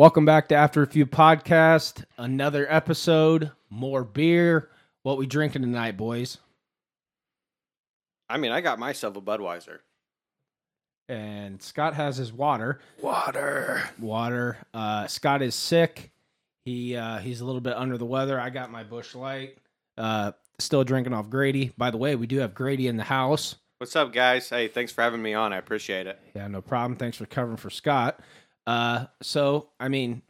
Welcome back to After a Few Podcast. Another episode, more beer. What we drinking tonight, boys? I mean, I got myself a Budweiser. And Scott has his water. Water. Water. Uh, Scott is sick. He uh, he's a little bit under the weather. I got my Busch Light. Uh, still drinking off Grady. By the way, we do have Grady in the house. What's up, guys? Hey, thanks for having me on. I appreciate it. Yeah, no problem. Thanks for covering for Scott. Uh, so I mean,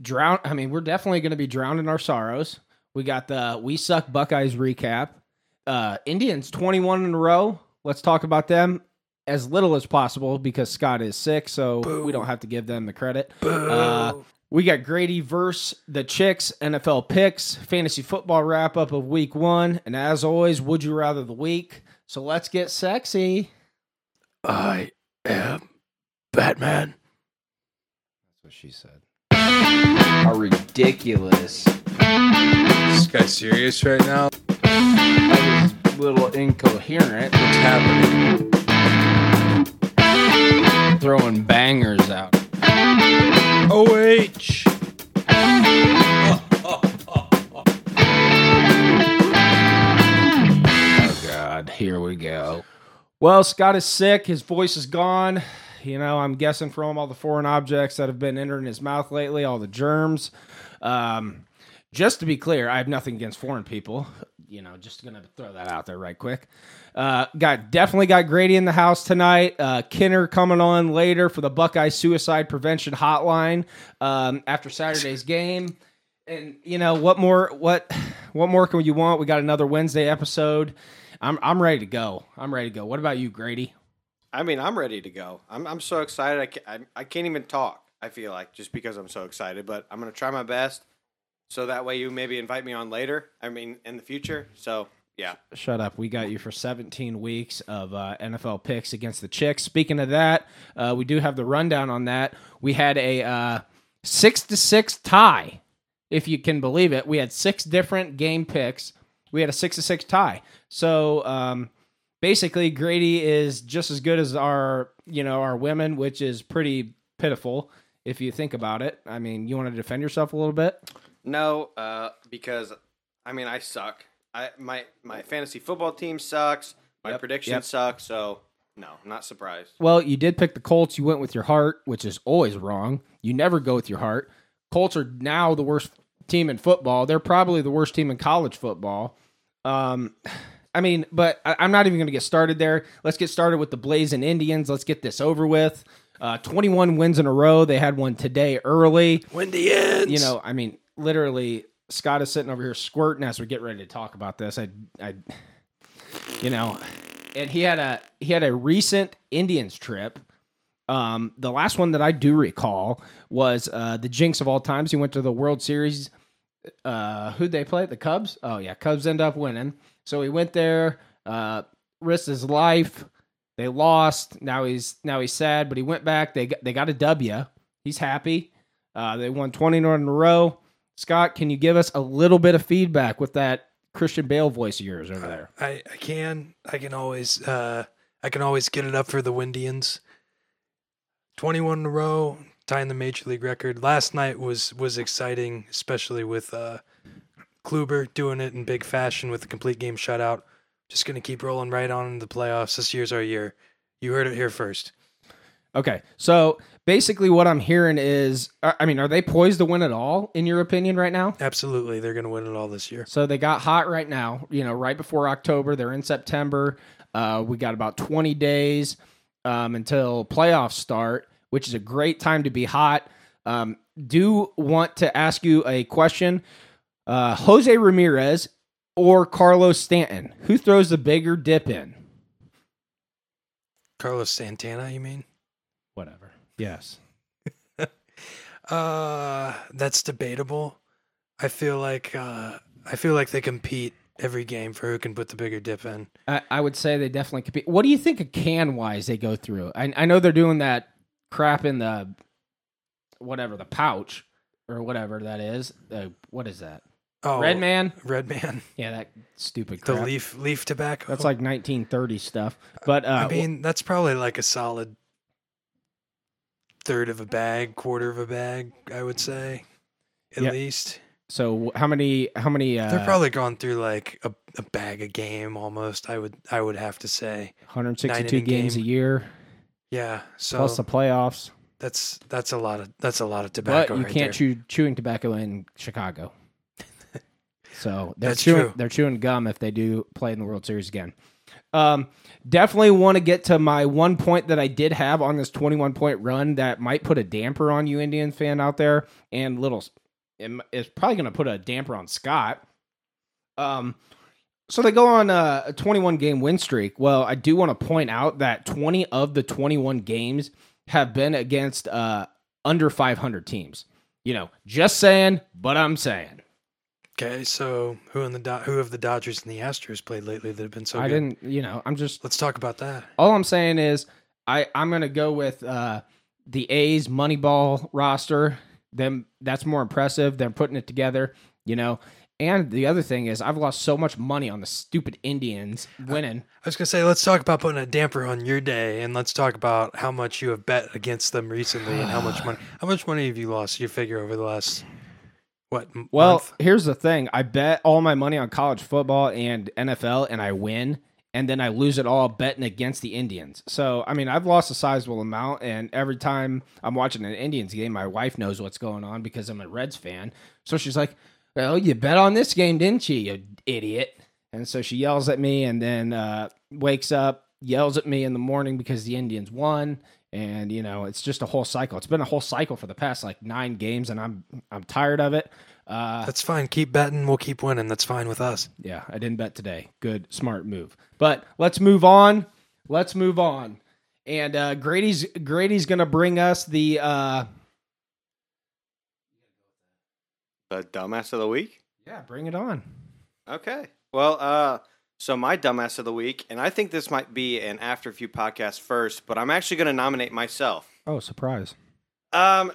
drown. I mean, we're definitely going to be drowning our sorrows. We got the we suck Buckeyes recap. Uh, Indians twenty one in a row. Let's talk about them as little as possible because Scott is sick, so we don't have to give them the credit. Uh, we got Grady verse the Chicks NFL picks, fantasy football wrap up of week one, and as always, would you rather the week. So let's get sexy. I am Batman. That's what she said. How ridiculous. This guy serious right now? That was a little incoherent. What's happening? Throwing bangers out. OH. Oh, God. Here we go. Well, Scott is sick. His voice is gone. You know, I'm guessing from all the foreign objects that have been entering his mouth lately, all the germs. Um, just to be clear, I have nothing against foreign people. You know, just gonna throw that out there right quick. Uh, got definitely got Grady in the house tonight. Uh, Kinner coming on later for the Buckeye Suicide Prevention Hotline um, after Saturday's game. And you know what more? What what more can you want? We got another Wednesday episode. I'm I'm ready to go. I'm ready to go. What about you, Grady? I mean, I'm ready to go. I'm, I'm so excited. I can't, I, I can't even talk, I feel like, just because I'm so excited. But I'm going to try my best so that way you maybe invite me on later. I mean, in the future. So, yeah. Shut up. We got you for 17 weeks of uh, NFL picks against the Chicks. Speaking of that, uh, we do have the rundown on that. We had a uh, six to six tie, if you can believe it. We had six different game picks. We had a six to six tie. So um, basically, Grady is just as good as our, you know, our women, which is pretty pitiful if you think about it. I mean, you want to defend yourself a little bit? No, uh, because, I mean, I suck. I My, my fantasy football team sucks. My Yep, prediction yep. sucks. So, no, I'm not surprised. Well, you did pick the Colts. You went with your heart, which is always wrong. You never go with your heart. Colts are now the worst team in football. They're probably the worst team in college football. Um, I mean, but I, I'm not even going to get started there. Let's get started with the Blazing Indians. Let's get this over with. Uh, 21 wins in a row. They had one today early. Windy ends. You know, I mean, literally, Scott is sitting over here squirting as we get ready to talk about this. I, I, you know, and he had a he had a recent Indians trip. Um, the last one that I do recall was uh, the jinx of all times. He went to the World Series. Uh, who'd they play? The Cubs. Oh yeah, Cubs end up winning. So he went there, uh, risked his life. They lost. Now he's now he's sad, but he went back. They got, they got a W. He's happy. Uh, they won 20 in a row. Scott, can you give us a little bit of feedback with that Christian Bale voice of yours over there? I, I can. I can always. Uh, I can always get it up for the Windians. Twenty-one in a row, tying the major league record. Last night was was exciting, especially with uh, Kluber doing it in big fashion with a complete game shutout. Just gonna keep rolling right on in the playoffs. This year's our year. You heard it here first. Okay, so basically, what I'm hearing is, I I mean, are they poised to win it all in your opinion right now? Absolutely, they're gonna win it all this year. So they got hot right now. You know, right before October, they're in September. Uh, we got about 20 days um, until playoffs start, which is a great time to be hot. Um, do want to ask you a question: uh, Jose Ramirez or Carlos Stanton, who throws the bigger dip in? Carlos Santana, you mean? Whatever. Yes. Uh, that's debatable. I feel like uh, I feel like they compete every game for who can put the bigger dip in. I, I would say they definitely compete. What do you think of can wise they go through? I, I know they're doing that crap in the whatever the pouch or whatever that is. Uh, what is that? Oh, Red man? Red Man, Yeah, that stupid the leaf leaf tobacco. That's like 1930 stuff. But uh, I mean, that's probably like a solid third of a bag, quarter of a bag, I would say, at Yeah. least. So how many? How many? Uh, They're probably going through like a, a bag a game almost. I would I would have to say, 162 games game. a year yeah. So plus the playoffs. that's that's a lot of that's a lot of tobacco. But you right can't there. chew chewing tobacco in Chicago. So they're That's chewing true. they're chewing gum if they do play in the World Series again. Um, definitely want to get to my one point that I did have on this 21 point run that might put a damper on you Indian fan out there, and little it's probably going to put a damper on Scott. Um, so they go on a, a 21 game win streak. Well, I do want to point out that 20 of the 21 games have been against uh, under 500 teams. You know, just saying, but I'm saying. Okay, so who in the Do- who have the Dodgers and the Astros played lately that have been so I good? didn't, you know, I'm just Let's talk about that. all I'm saying is I I'm gonna go with uh, the A's Moneyball roster. Them that's more impressive. They're putting it together, you know. And the other thing is I've lost so much money on the stupid Indians winning. I was gonna say let's talk about putting a damper on your day, and let's talk about how much you have bet against them recently, and how much money how much money have you lost? You figure over the last what? Well, month? here's the thing. I bet all my money on college football and NFL and I win and then I lose it all betting against the Indians. So, I mean, I've lost a sizable amount and every time I'm watching an Indians game, my wife knows what's going on because I'm a Reds fan. So she's like, "Well, you bet on this game, didn't you, you idiot?" And so she yells at me and then uh, wakes up, yells at me in the morning because the Indians won. And you know, it's just a whole cycle. It's been a whole cycle for the past like nine games, and I'm I'm tired of it. Uh, that's fine. Keep betting. We'll keep winning. That's fine with us. yeah, I didn't bet today. Good, smart move. But let's move on. Let's move on. And uh, Grady's Grady's gonna bring us the uh, The dumbass of the week. yeah, bring it on. Okay. Well, uh, so my dumbass of the week, and I think this might be an after a few podcasts first, but I'm actually going to nominate myself. Oh, surprise! Um,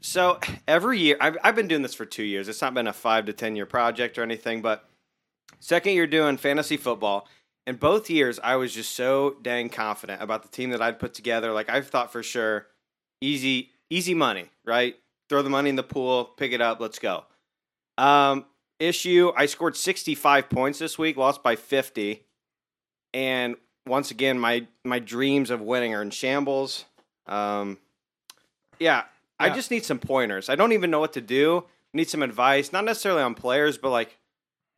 so every year, I've, I've been doing this for two years. It's not been a five to 10 year project or anything, but second year doing fantasy football. And both years, I was just so dang confident about the team that I'd put together. Like, I thought for sure, easy, easy money, right? Throw the money in the pool, pick it up, let's go. Um, issue I scored 65 points this week, lost by 50. And once again, my, my dreams of winning are in shambles. Um, yeah, I just need some pointers. I don't even know what to do. Need some advice, not necessarily on players, but like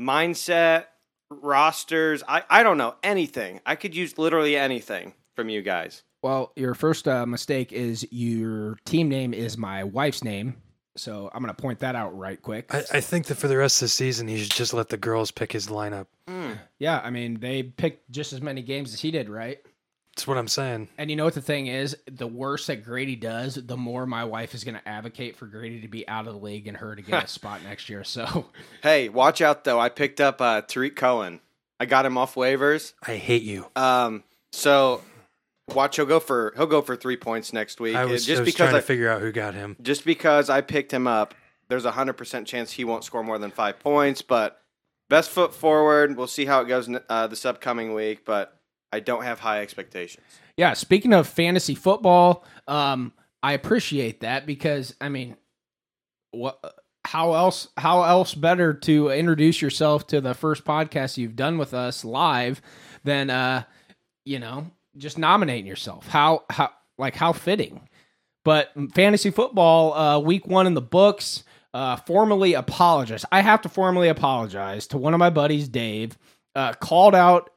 mindset, rosters. I, I don't know anything. I could use literally anything from you guys. Well, your first uh, mistake is your team name is my wife's name, so I'm gonna point that out right quick. I, I think that for the rest of the season, he should just let the girls pick his lineup. yeah, I mean they picked just as many games as he did, right? That's what I'm saying. And you know what the thing is? The worse that Grady does, the more my wife is going to advocate for Grady to be out of the league and her to get a spot next year. So, Hey, watch out though. I picked up uh, Tarik Cohen. I got him off waivers. I hate you. Um, so watch he'll go for he'll go for three points next week. I was just just because trying I, to figure out who got him. just because I picked him up, there's a hundred percent chance he won't score more than five points. But best foot forward. We'll see how it goes uh, this upcoming week. But I don't have high expectations. yeah, speaking of fantasy football, um, I appreciate that because, I mean, what. How else? How else better to introduce yourself to the first podcast you've done with us live than, uh, you know, just nominating yourself? How how like how fitting? But fantasy football, uh, week one in the books. Uh, formally apologize. I have to formally apologize to one of my buddies, Dave. Uh, called out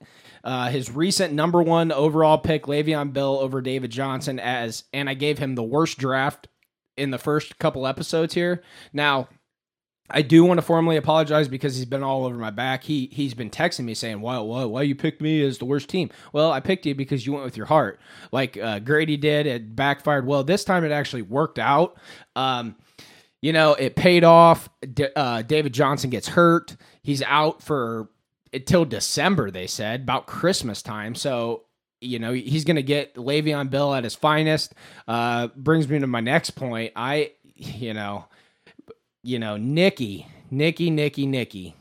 uh, his recent number one overall pick, Le'Veon Bell, over David Johnson, as and I gave him the worst draft in the first couple episodes here. Now, I do want to formally apologize because he's been all over my back. He he's been texting me saying, "Why why why you picked me as the worst team?" Well, I picked you because you went with your heart, like uh, Grady did. It backfired. Well, this time it actually worked out. Um, you know, it paid off. D- uh, David Johnson gets hurt. He's out for until December. They said about Christmas time. So you know he's going to get Le'Veon Bell at his finest. Uh, brings me to my next point. I you know you know, Nikki, Nikki, Nikki, Nikki.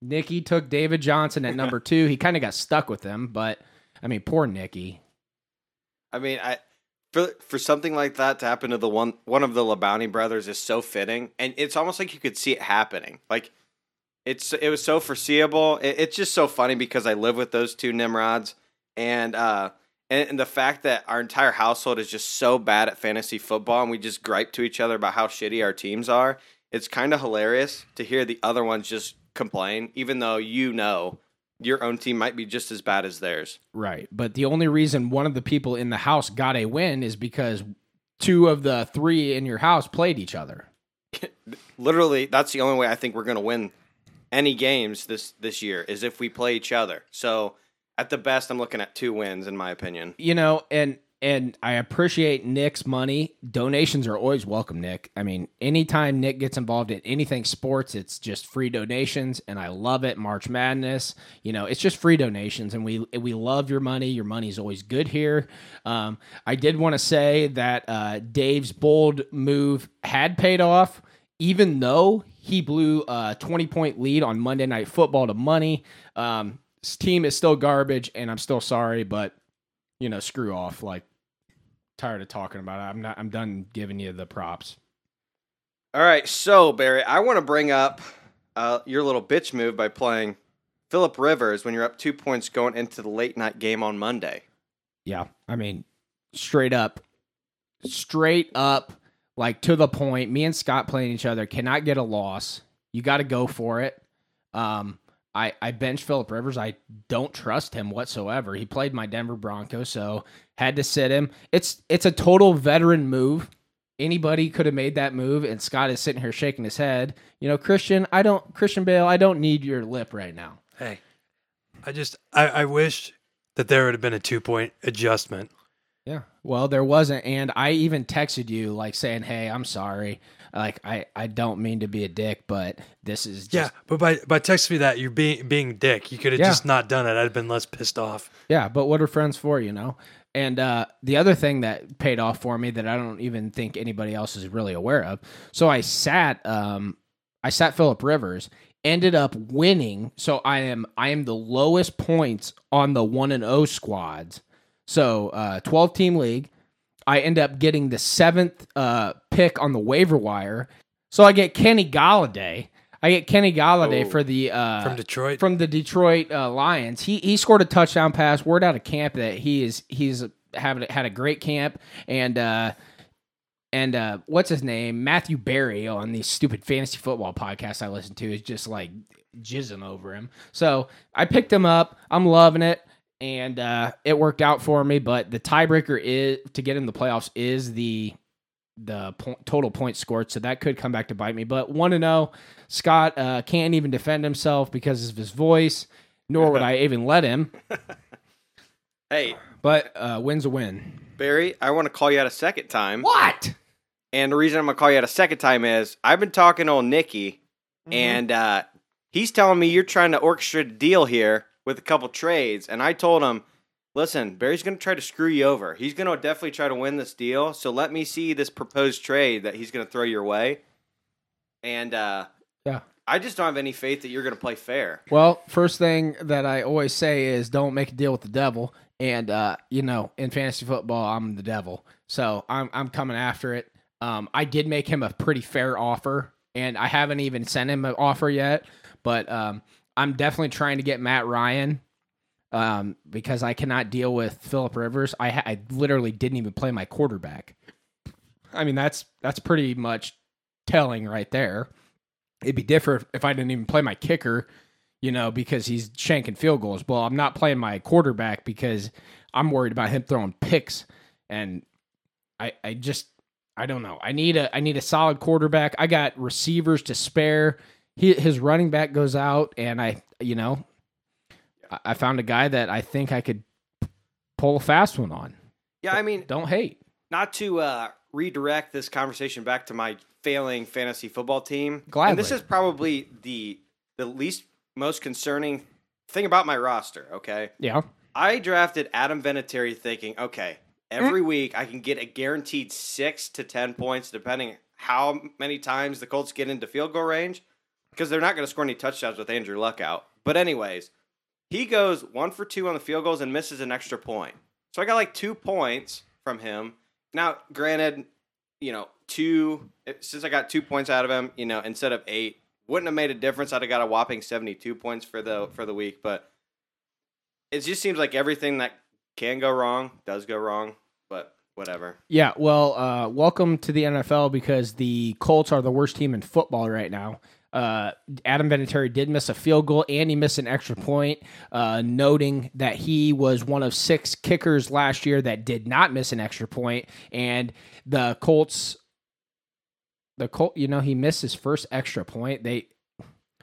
Nikki took David Johnson at number two. He kind of got stuck with him, but I mean, poor Nikki. I mean, I for for something like that to happen to the one one of the Labonte brothers is so fitting, and it's almost like you could see it happening. Like it's it was so foreseeable. It, it's just so funny because I live with those two Nimrods, and uh, and, and the fact that our entire household is just so bad at fantasy football, and we just gripe to each other about how shitty our teams are. It's kind of hilarious to hear the other ones just complain, even though you know your own team might be just as bad as theirs. Right. But the only reason one of the people in the house got a win is because two of the three in your house played each other. literally that's the only way I think we're going to win any games this this year is if we play each other. So at the best I'm looking at two wins in my opinion. You know, and and I appreciate Nick's money. Donations are always welcome, Nick. I mean, anytime Nick gets involved in anything sports, it's just free donations, and I love it. March Madness, you know, it's just free donations, and we we love your money. Your money's always good here. Um, I did want to say that uh, Dave's bold move had paid off, even though he blew a twenty point lead on Monday Night Football to money. Um, his team is still garbage, and I'm still sorry, but you know, screw off. Like tired of talking about it. I'm not. I'm done giving you the props. All right, so Barry, I want to bring up uh, your little bitch move by playing Philip Rivers when you're up 2 points going into the late night game on Monday. Yeah, I mean, straight up, straight up, like to the point. Me and Scott playing each other cannot get a loss. You got to go for it. Um, I I bench Philip Rivers. I don't trust him whatsoever. He played my Denver Broncos, so had to sit him. It's it's a total veteran move. Anybody could have made that move, and Scott is sitting here shaking his head. You know, Christian, I don't Christian Bale, I don't need your lip right now. Hey, I just I, I wish that there would have been a two point adjustment. Yeah. Well, there wasn't, and I even texted you like saying, "Hey, I'm sorry. Like, I I don't mean to be a dick, but this is just, Yeah, but by by texting me that you're being being dick, you could have Yeah. just not done it. I'd have been less pissed off. Yeah, but what are friends for, you know? And uh, the other thing that paid off for me that I don't even think anybody else is really aware of. So I sat, um, I sat Philip Rivers, ended up winning. So I am, I am the lowest points on the one and O squads. So uh, twelve team league. I end up getting the seventh uh, pick on the waiver wire. So I get Kenny Golladay. I get Kenny Golladay Oh. for the uh, From Detroit? from the Detroit uh, Lions. He he scored a touchdown pass. Word out of camp that he is he's having had a great camp and uh and uh what's his name Matthew Berry on these stupid fantasy football podcasts I listen to is just like jizzing over him. So I picked him up. I'm loving it. And uh, it worked out for me, but the tiebreaker is to get in the playoffs is the the po- total points scored, so that could come back to bite me. But one to know, Scott uh, can't even defend himself because of his voice, nor would I even let him. Hey, But uh, win's a win. Barry, I want to call you out a second time. What? And the reason I'm going to call you out a second time is I've been talking to old Nicky, and uh, he's telling me you're trying to orchestrate a deal here with a couple trades. And I told him, listen, Barry's going to try to screw you over. He's going to definitely try to win this deal. So let me see this proposed trade that he's going to throw your way. And uh, Yeah. I just don't have any faith that you're going to play fair. Well, first thing that I always say is don't make a deal with the devil. And uh, you know, in fantasy football, I'm the devil, so I'm I'm coming after it. Um, I did make him a pretty fair offer, and I haven't even sent him an offer yet. But um, I'm definitely trying to get Matt Ryan um, because I cannot deal with Philip Rivers. I, ha- I literally didn't even play my quarterback. I mean, that's that's pretty much telling right there. It'd be different if I didn't even play my kicker, you know, because he's shanking field goals. Well, I'm not playing my quarterback because I'm worried about him throwing picks, and I I just I don't know. I need a I need a solid quarterback. I got receivers to spare. He, his running back goes out, and I you know I, found a guy that I think I could pull a fast one on. Yeah, I mean, Don't hate. not to uh, redirect this conversation back to my failing fantasy football team. Gladly. And this is probably the the least most concerning thing about my roster. Okay, Yeah. I drafted Adam Vinatieri thinking, okay, every week I can get a guaranteed six to ten points, depending how many times the Colts get into field goal range, because they're not going to score any touchdowns with Andrew Luck out. But anyways, he goes one for two on the field goals and misses an extra point. So I got like two points from him, Now, granted, you know, two since I got two points out of him, you know, instead of eight, wouldn't have made a difference. I'd have got a whopping seventy-two points for the for the week, but it just seems like everything that can go wrong does go wrong. But whatever. Yeah, well, uh, welcome to the NFL because the Colts are the worst team in football right now. Uh, Adam Vinatieri did miss a field goal and he missed an extra point, uh, noting that he was one of six kickers last year that did not miss an extra point, and the Colts, the Colt, you know, he missed his first extra point. They,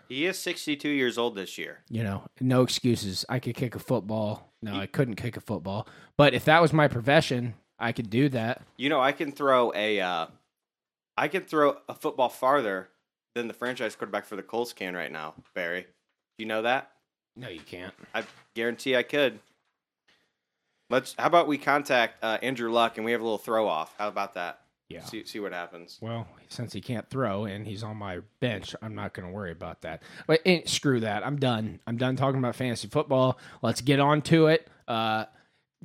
He is sixty-two years old this year. you know, no excuses. I could kick a football. No, I couldn't kick a football. But if that was my profession, I could do that. You know, I can throw a, uh, I can throw a football farther than the franchise quarterback for the Colts can right now, Barry. You know that? No, you can't. I guarantee I could. Let's. How about we contact uh, Andrew Luck and we have a little throw off? How about that? Yeah. See see what happens. Well, since he can't throw and he's on my bench, I'm not going to worry about that. But eh, screw that. I'm done. I'm done talking about fantasy football. Let's get on to it. Uh,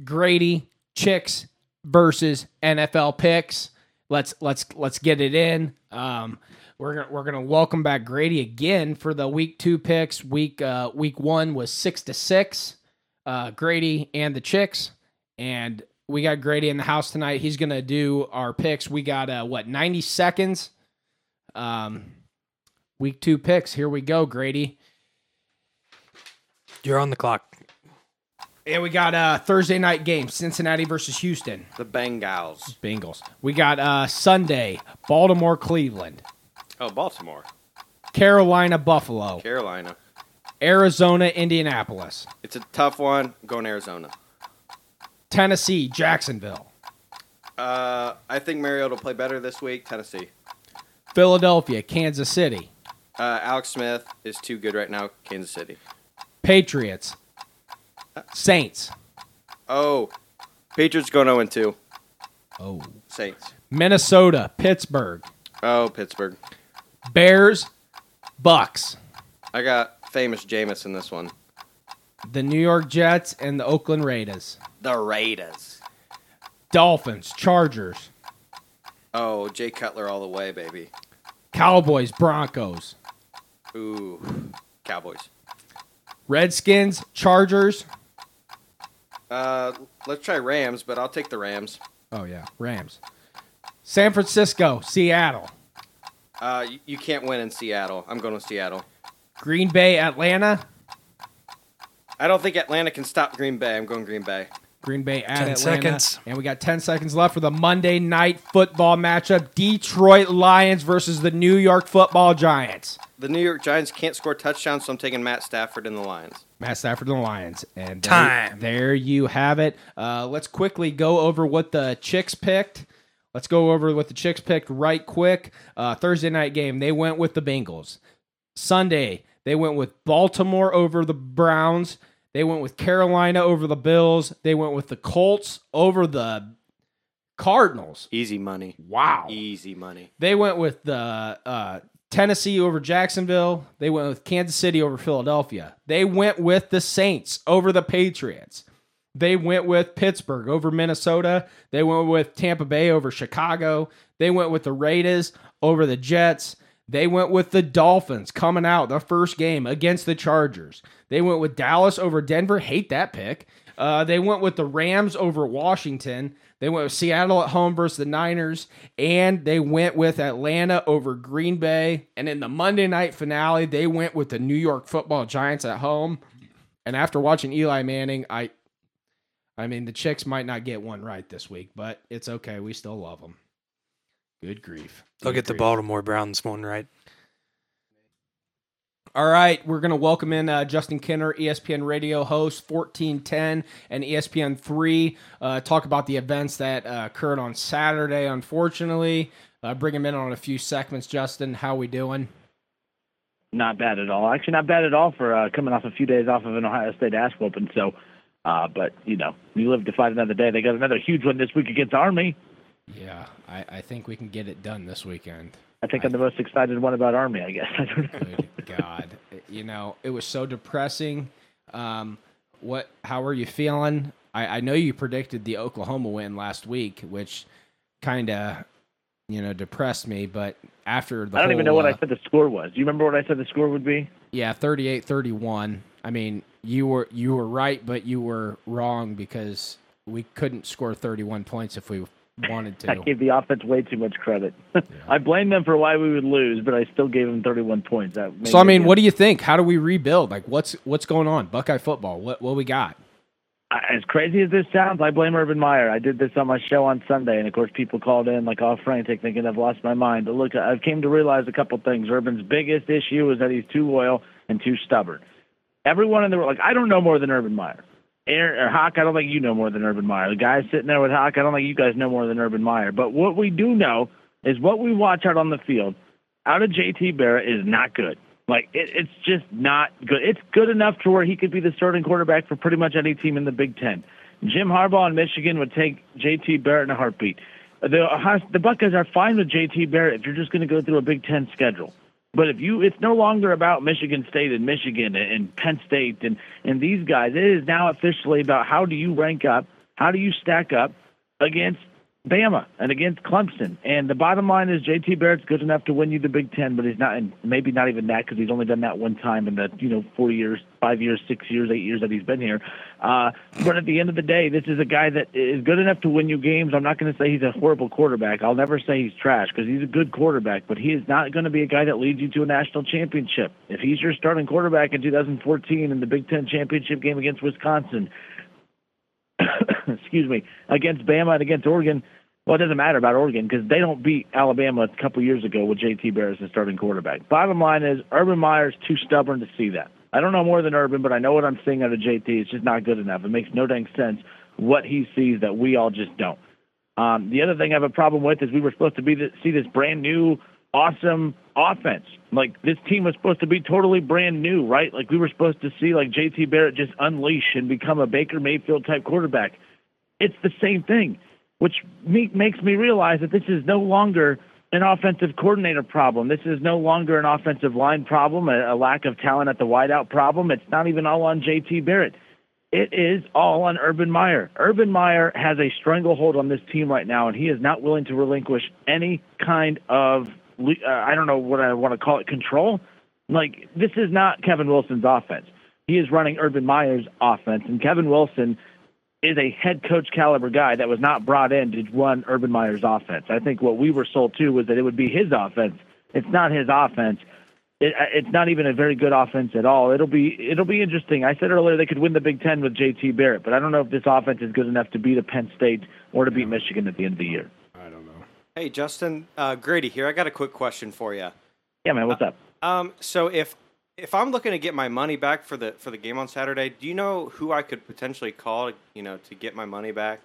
Grady Chicks versus NFL picks. Let's let's let's get it in. Um, we're gonna we're gonna welcome back Grady again for the week two picks. Week uh, week one was six to six. Uh, Grady and the Chicks, and we got Grady in the house tonight. He's gonna do our picks. We got uh what ninety seconds. Um, week two picks. Here we go, Grady. You're on the clock. And we got uh Thursday night game, Cincinnati versus Houston. The Bengals. Bengals. We got uh Sunday, Baltimore, Cleveland, Oh, Baltimore, Carolina, Buffalo, Carolina. Arizona, Indianapolis, It's a tough one. I'm going Arizona. Tennessee, Jacksonville, Uh, I think Mariota will play better this week. Tennessee. Philadelphia, Kansas City, Uh, Alex Smith is too good right now. Kansas City. Patriots, Saints. Oh, Patriots going 0 2. Oh. Saints. Minnesota, Pittsburgh, Oh, Pittsburgh. Bears, Bucks, I got famous Jameis in this one. the New York Jets, and the Oakland Raiders. The Raiders. Dolphins, Chargers, Oh, Jay Cutler all the way, baby. Cowboys, Broncos, Ooh, Cowboys. Redskins, Chargers. Uh, let's try Rams, but I'll take the Rams. Oh yeah, Rams. San Francisco, Seattle, Uh, you, you can't win in Seattle. I'm going with Seattle. Green Bay, Atlanta. I don't think Atlanta can stop Green Bay. I'm going Green Bay. Green Bay at 10 Atlanta. seconds. And we got 10 seconds left for the Monday night football matchup. Detroit Lions versus the New York Football Giants. The New York Giants can't score touchdowns, so I'm taking Matt Stafford and the Lions. Matt Stafford and the Lions. And there, Time. there you have it. Uh, let's quickly go over what the Chicks picked. Let's go over what the Chicks picked right quick. Uh, Thursday night game, they went with the Bengals. Sunday, they went with Baltimore over the Browns. They went with Carolina over the Bills. They went with the Colts over the Cardinals. Easy money. Wow. Easy money. They went with the uh, Tennessee over Jacksonville. They went with Kansas City over Philadelphia. They went with the Saints over the Patriots. They went with Pittsburgh over Minnesota. They went with Tampa Bay over Chicago. They went with the Raiders over the Jets. They went with the Dolphins coming out the first game against the Chargers. They went with Dallas over Denver. Hate that pick. Uh, they went with the Rams over Washington. They went with Seattle at home versus the Niners. And they went with Atlanta over Green Bay. And in the Monday night finale, they went with the New York football Giants at home. And after watching Eli Manning, I I mean the chicks might not get one right this week, but it's okay. We still love them. Good grief. They'll Good get the. Baltimore Browns one right. All right, we're going to welcome in uh, Justin Kinner, ESPN radio host, 1410 and ESPN 3. Uh, talk about the events that uh, occurred on Saturday, unfortunately. Uh, bring him in on a few segments. Justin, how we doing? Not bad at all. Actually, not bad at all for uh, coming off a few days off of an Ohio State ass whooping. So, uh, but you know, you live to fight another day. They got another huge one this week against Army. Yeah, I, I think we can get it done this weekend. I think I, am the most excited one about Army. I guess. I don't know. Good God. You know, it was so depressing. Um, what? How are you feeling? I, I know you predicted the Oklahoma win last week, which kind of you know depressed me. But after the I don't even know whole, what I uh, said the score was. Do you remember what I said the score would be? Yeah, 38-31. I mean, you were you were right, but you were wrong because we couldn't score 31 points if we wanted to. I gave the offense way too much credit. I blame them for why we would lose, but I still gave them 31 points. That So I mean, what do you think? How do we rebuild? Like what's what's going on? Buckeye football. What what we got? as crazy as this sounds, I blame Urban Meyer. I did this on my show on Sunday, and of course, people called in like all frantic, thinking I've lost my mind. But look, I've came to realize a couple things. Urban's biggest issue is that he's too loyal and too stubborn. Everyone in the world, like I don't know more than Urban Meyer. Aaron or Hawk, I don't think you know more than Urban Meyer. The guys sitting there with Hawk, I don't think you guys know more than Urban Meyer. But what we do know is what we watch out on the field. Out of JT Barrett is not good. Like it, it's just not good. It's good enough to where he could be the starting quarterback for pretty much any team in the Big Ten. Jim Harbaugh in Michigan would take JT Barrett in a heartbeat. The uh, the Buckeyes are fine with JT Barrett if you're just going to go through a Big Ten schedule. But if you, it's no longer about Michigan State and Michigan and, Penn State and and these guys. It is now officially about how do you rank up, how do you stack up against Bama and against Clemson. And the bottom line is JT Barrett's good enough to win you the Big Ten, but he's not, and maybe not even that because he's only done that one time in the you know four years, five years, six years, eight years that he's been here. Uh, but at the end of the day, this is a guy that is good enough to win you games. I'm not going to say he's a horrible quarterback. I'll never say he's trash because he's a good quarterback, but he is not going to be a guy that leads you to a national championship. If he's your starting quarterback in 2014 in the Big Ten championship game against Wisconsin, excuse me, against Bama and against Oregon. Well, it doesn't matter about Oregon because they don't beat Alabama a couple years ago with JT Barrett as starting quarterback. Bottom line is Urban Meyer's too stubborn to see that. I don't know more than Urban, but I know what I'm seeing out of JT. It's just not good enough. It makes no dang sense what he sees that we all just don't. Um, the other thing I have a problem with is we were supposed to be the, see this brand new, awesome offense. Like this team was supposed to be totally brand new, right? Like we were supposed to see like JT Barrett just unleash and become a Baker Mayfield type quarterback. It's the same thing, which makes me realize that this is no longer an offensive coordinator problem. This is no longer an offensive line problem, a, a lack of talent at the wideout problem. It's not even all on JT Barrett. It is all on Urban Meyer. Urban Meyer has a stranglehold on this team right now, and he is not willing to relinquish any kind of, uh, I don't know what I want to call it, control. Like, this is not Kevin Wilson's offense. He is running Urban Meyer's offense, and Kevin Wilson is a head coach caliber guy that was not brought in to run Urban Meyer's offense. I think what we were sold to was that it would be his offense. It's not his offense. It, it's not even a very good offense at all. It'll be it'll be interesting. I said earlier they could win the Big Ten with JT Barrett, but I don't know if this offense is good enough to beat a Penn State or to beat Michigan at the end of the year. Hey, Justin, uh, Grady here. I got a quick question for you. Yeah, man, what's up? Um, so if if I'm looking to get my money back for the for the game on Saturday, do you know who I could potentially call, you know, to get my money back?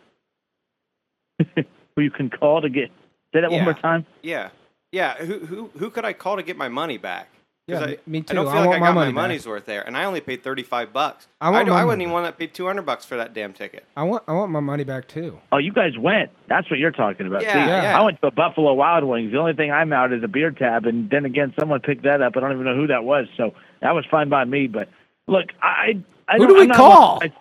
Who you can call to get say that Yeah. one more time? Yeah, yeah. Who who who could I call to get my money back? 'Cause Yeah, I, me- me I don't I feel like I my got my money back. money's worth there, and I only paid thirty five bucks. I want do, I money wouldn't even want to pay two hundred bucks for that damn ticket. I want I want my money back too. Oh, you guys went. That's what you're talking about. Yeah, See, yeah. I went to a Buffalo Wild Wings. The only thing I'm out is a beer tab, and then again, someone picked that up. I don't even know who that was, so that was fine by me. But look, I, I Who don't, do we I'm not- call? I,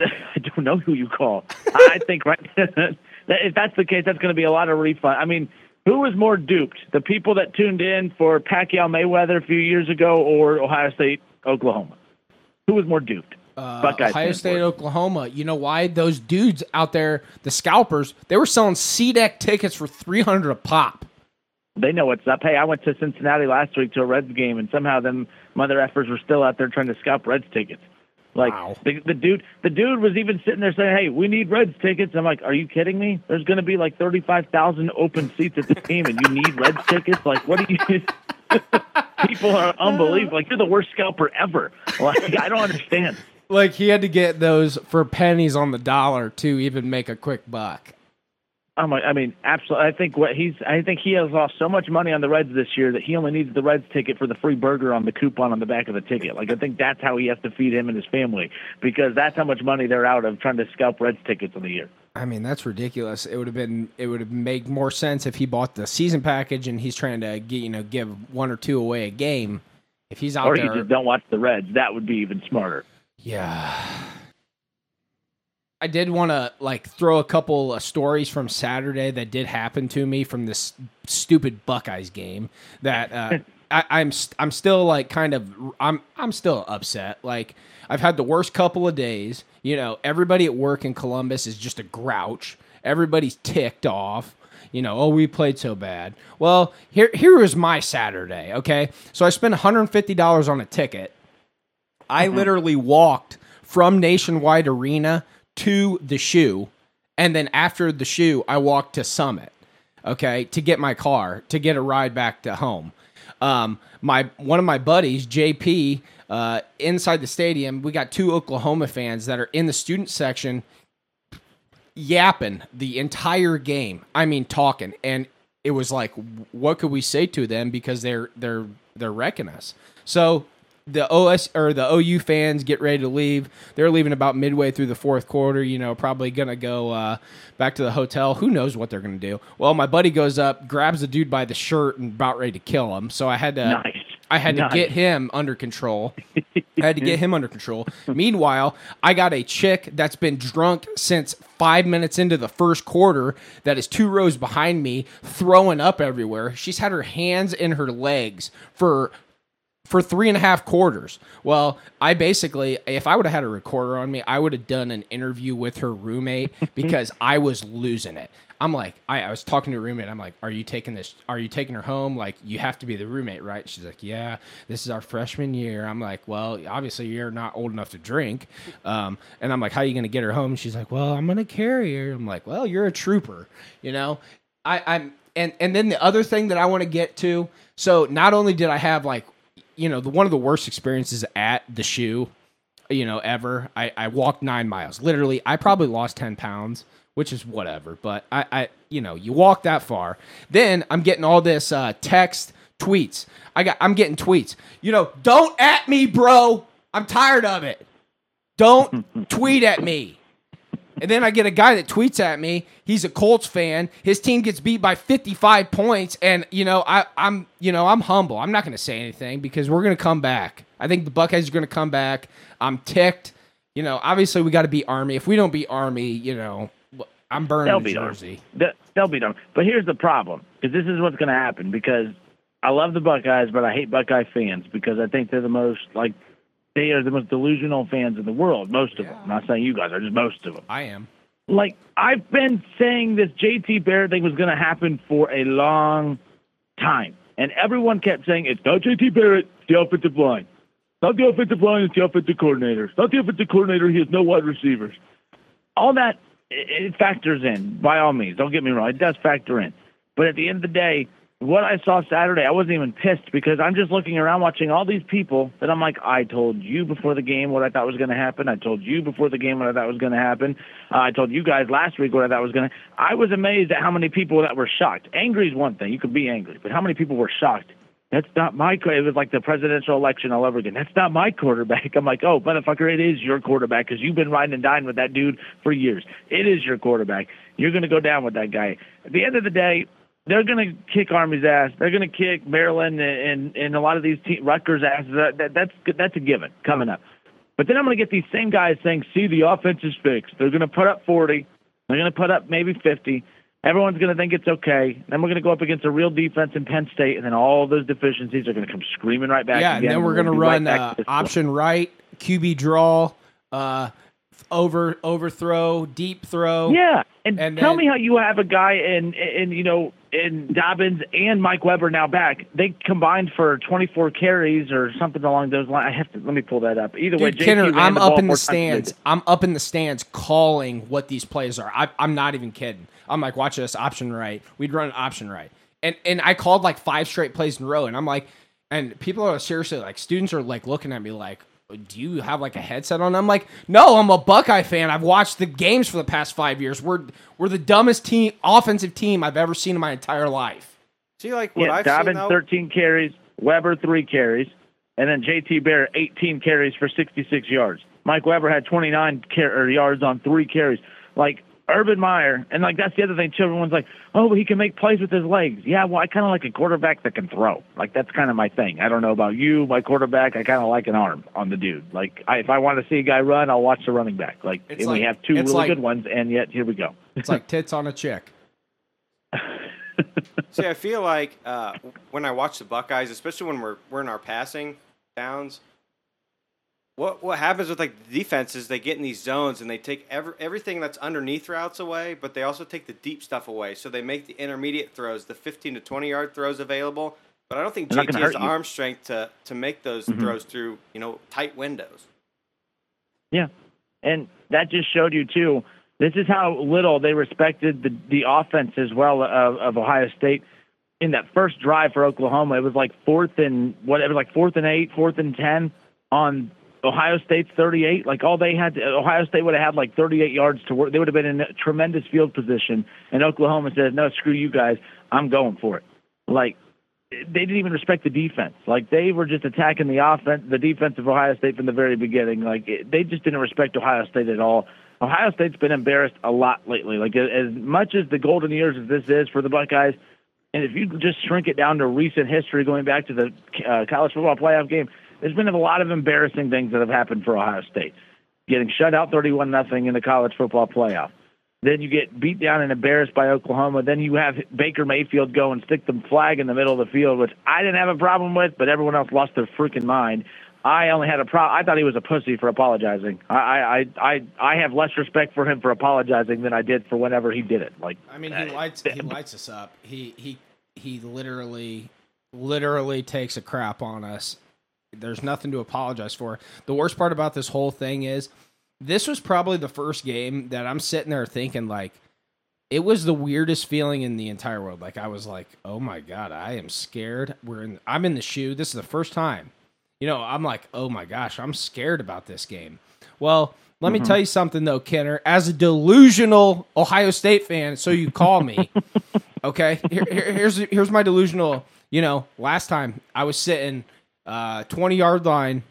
I don't know who you call. I think right. if that's the case, that's going to be a lot of refund. I mean, who was more duped? The people that tuned in for Pacquiao Mayweather a few years ago, or Ohio State Oklahoma? Who was more duped? Uh, Buckeyes Ohio State. Oklahoma. You know why? Those dudes out there, the scalpers, they were selling C deck tickets for three hundred a pop. they know what's up. Hey, I went to Cincinnati last week to a Reds game, and somehow them mother effers were still out there trying to scalp Reds tickets. Like Wow. the, the dude, the dude was even sitting there saying, "Hey, we need Reds tickets." I'm like, "Are you kidding me? There's going to be like 35,000 open seats at this game, and you need Reds tickets? Like, what do you?" People are unbelievable. Like, you're the worst scalper ever. Like, I don't understand. Like he had to get those for pennies on the dollar to even make a quick buck. Oh my, I mean, absolutely. I think what he's, I think he has lost so much money on the Reds this year that he only needs the Reds ticket for the free burger on the coupon on the back of the ticket. Like, I think that's how he has to feed him and his family because that's how much money they're out of trying to scalp Reds tickets in the year. I mean, that's ridiculous. It would have been it would have made more sense if he bought the season package and he's trying to get you know give one or two away a game. If he's out Or there, you just don't watch the Reds. That would be even smarter. yeah. I did want to like throw a couple of stories from Saturday that did happen to me from this stupid Buckeyes game. That uh, I, I'm st- I'm still like kind of I'm I'm still upset. Like I've had the worst couple of days. You know, everybody at work in Columbus is just a grouch. Everybody's ticked off. You know, oh, we played so bad. Well, here here was my Saturday. Okay, so I spent 150 dollars on a ticket. I literally walked from Nationwide Arena to the shoe, and then after the shoe, I walked to Summit. Okay, to get my car to get a ride back to home. Um, my one of my buddies, JP, uh, inside the stadium, we got two Oklahoma fans that are in the student section yapping the entire game. I mean, talking, and it was like, what could we say to them because they're they're they're wrecking us. So the OS or the OU fans get ready to leave. They're leaving about midway through the fourth quarter. You know, probably gonna go uh, back to the hotel. Who knows what they're gonna do? Well, my buddy goes up, grabs the dude by the shirt, and about ready to kill him. So I had to. Nice. I had to get him under control. I had to get him under control. Meanwhile, I got a chick that's been drunk since five minutes into the first quarter that is two rows behind me, throwing up everywhere. She's had her hands in her legs for for three and a half quarters. Well, I basically, if I would have had a recorder on me, I would have done an interview with her roommate because I was losing it. I'm like, I, I was talking to a roommate. I'm like, are you taking this? Are you taking her home? Like, you have to be the roommate, right? She's like, yeah, this is our freshman year. I'm like, well, obviously you're not old enough to drink. Um, and I'm like, how are you going to get her home? She's like, well, I'm going to carry her. I'm like, well, you're a trooper, you know? I, I'm, and, and then the other thing that I want to get to. So not only did I have like, you know, the one of the worst experiences at the shoe, you know, ever. I, I walked nine miles. Literally, I probably lost ten pounds, which is whatever. But I, I you know, you walk that far. Then I'm getting all this uh, text, tweets. I got I'm getting tweets. You know, don't at me, bro. I'm tired of it. Don't tweet at me. And then I get a guy that tweets at me. He's a Colts fan. His team gets beat by 55 points, and you know I, I'm you know I'm humble. I'm not going to say anything because we're going to come back. I think the Buckeyes are going to come back. I'm ticked. You know, obviously we got to beat Army. If we don't beat Army, you know, I'm burning They'll the jersey. They- They'll beat them. But here's the problem, because this is what's going to happen. Because I love the Buckeyes, but I hate Buckeye fans because I think they're the most like they are the most delusional fans in the world. Most of them. I'm not saying you guys are, just most of them. I am. Like I've been saying, this JT Barrett thing was going to happen for a long time, and everyone kept saying it's not JT Barrett, it's the offensive line. Not the offensive line, it's the offensive coordinator. It's not the offensive coordinator, he has no wide receivers. All that it factors in by all means. Don't get me wrong, it does factor in. But at the end of the day, what I saw Saturday, I wasn't even pissed because I'm just looking around watching all these people that I'm like, I told you before the game what I thought was going to happen. I told you before the game what I thought was going to happen. Uh, I told you guys last week what I thought was going to. I was amazed at how many people that were shocked. Angry is one thing; you could be angry, but how many people were shocked? That's not my. It was like the presidential election all over again. That's not my quarterback. I'm like, oh, motherfucker, it is your quarterback because you've been riding and dying with that dude for years. It is your quarterback. You're going to go down with that guy. At the end of the day, they're going to kick Army's ass. They're going to kick Maryland and, and and a lot of these te- Rutgers asses. That, that, that's that's a given coming up. But then I'm going to get these same guys saying, "See, the offense is fixed. They're going to put up 40. They're going to put up maybe 50. Everyone's going to think it's okay. Then we're going to go up against a real defense in Penn State, and then all those deficiencies are going to come screaming right back. yeah, and then we're be right run uh, to this point. option right, QB draw, uh, over overthrow, deep throw. Yeah, and, And tell then- me how you have a guy in in you know in Dobbins and Mike Weber now back. They combined for 24 carries or something along those lines. I have to let me pull that up. Either way, Dude, JT Kenner, I'm up in the times than they stands. I'm up in the stands calling what these plays are. I, I'm not even kidding. I'm like, watch this option right. We'd run an option right, and and I called like five straight plays in a row, and I'm like, and people are seriously like, students are like looking at me like, do you have like a headset on? I'm like, no, I'm a Buckeye fan. I've watched the games for the past five years. We're we're the dumbest team, offensive team I've ever seen in my entire life. See, like what Yeah, I've Dobbins seen though. 13 carries, Weber three carries, and then JT Barrett 18 carries for 66 yards. Mike Weber had 29 car- yards on three carries. Like, Urban Meyer, and like that's the other thing too. Everyone's like, "Oh, but he can make plays with his legs." Yeah, well, I kind of like a quarterback that can throw. Like that's kind of my thing. I don't know about you, my quarterback. I kind of like an arm on the dude. Like I, if I want to see a guy run, I'll watch the running back. Like, It's and we have two really like- good ones, and yet here we go. It's like tits on a chick. See, I feel like uh, when I watch the Buckeyes, especially when we're we're in our passing downs, what what happens with like the defense is they get in these zones and they take every, everything that's underneath routes away, but they also take the deep stuff away. So they make the intermediate throws, the 15 to 20 yard throws available. But I don't think They're JT has the you. arm strength to to make those Mhm. throws through you know tight windows. Yeah, and that just showed you too. This is how little they respected the the offense as well of, of Ohio State. In that first drive for Oklahoma, it was like fourth and what it was like fourth and eight, fourth and ten on Ohio State's 38. Like all they had, to, Ohio State would have had like 38 yards to work. They would have been in a tremendous field position, and Oklahoma said, "No, screw you guys, I'm going for it." Like they didn't even respect the defense. Like they were just attacking the offense, the defense of Ohio State from the very beginning. Like it, they just didn't respect Ohio State at all. Ohio State's been embarrassed a lot lately. Like as much as the golden years as this is for the Buckeyes, and if you just shrink it down to recent history, going back to the uh, college football playoff game, there's been a lot of embarrassing things that have happened for Ohio State. Getting shut out 31 nothing in the college football playoff. Then you get beat down and embarrassed by Oklahoma. Then you have Baker Mayfield go and stick the flag in the middle of the field, which I didn't have a problem with, but everyone else lost their freaking mind. I only had a pro. I thought he was a pussy for apologizing. I I I I have less respect for him for apologizing than I did for whenever he did it. Like I mean, he lights he lights us up. He he he literally literally takes a crap on us. There's nothing to apologize for. The worst part about this whole thing is this was probably the first game that I'm sitting there thinking like it was the weirdest feeling in the entire world. Like I was like, "Oh my god, I am scared." We're in I'm in the shoe. This is the first time. You know, I'm like, "Oh my gosh, I'm scared about this game." Well, let me mm-hmm. tell you something though, Kenner. As a delusional Ohio State fan, so you call me. okay, here, here- here's here's my delusional. You know, last time I was sitting uh, 20 yard line,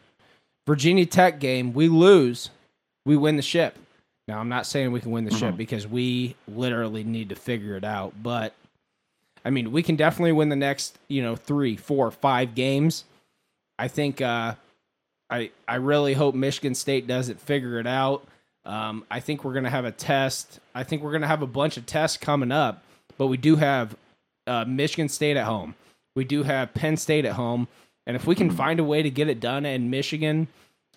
Virginia Tech game. We lose, we win the ship. Now I'm not saying we can win the ship because we literally need to figure it out, but I mean we can definitely win the next you know three, four, five games. I think uh, I I really hope Michigan State doesn't figure it out. Um, I think we're gonna have a test. I think we're gonna have a bunch of tests coming up, but we do have uh, Michigan State at home. We do have Penn State at home, and if we can find a way to get it done in Michigan,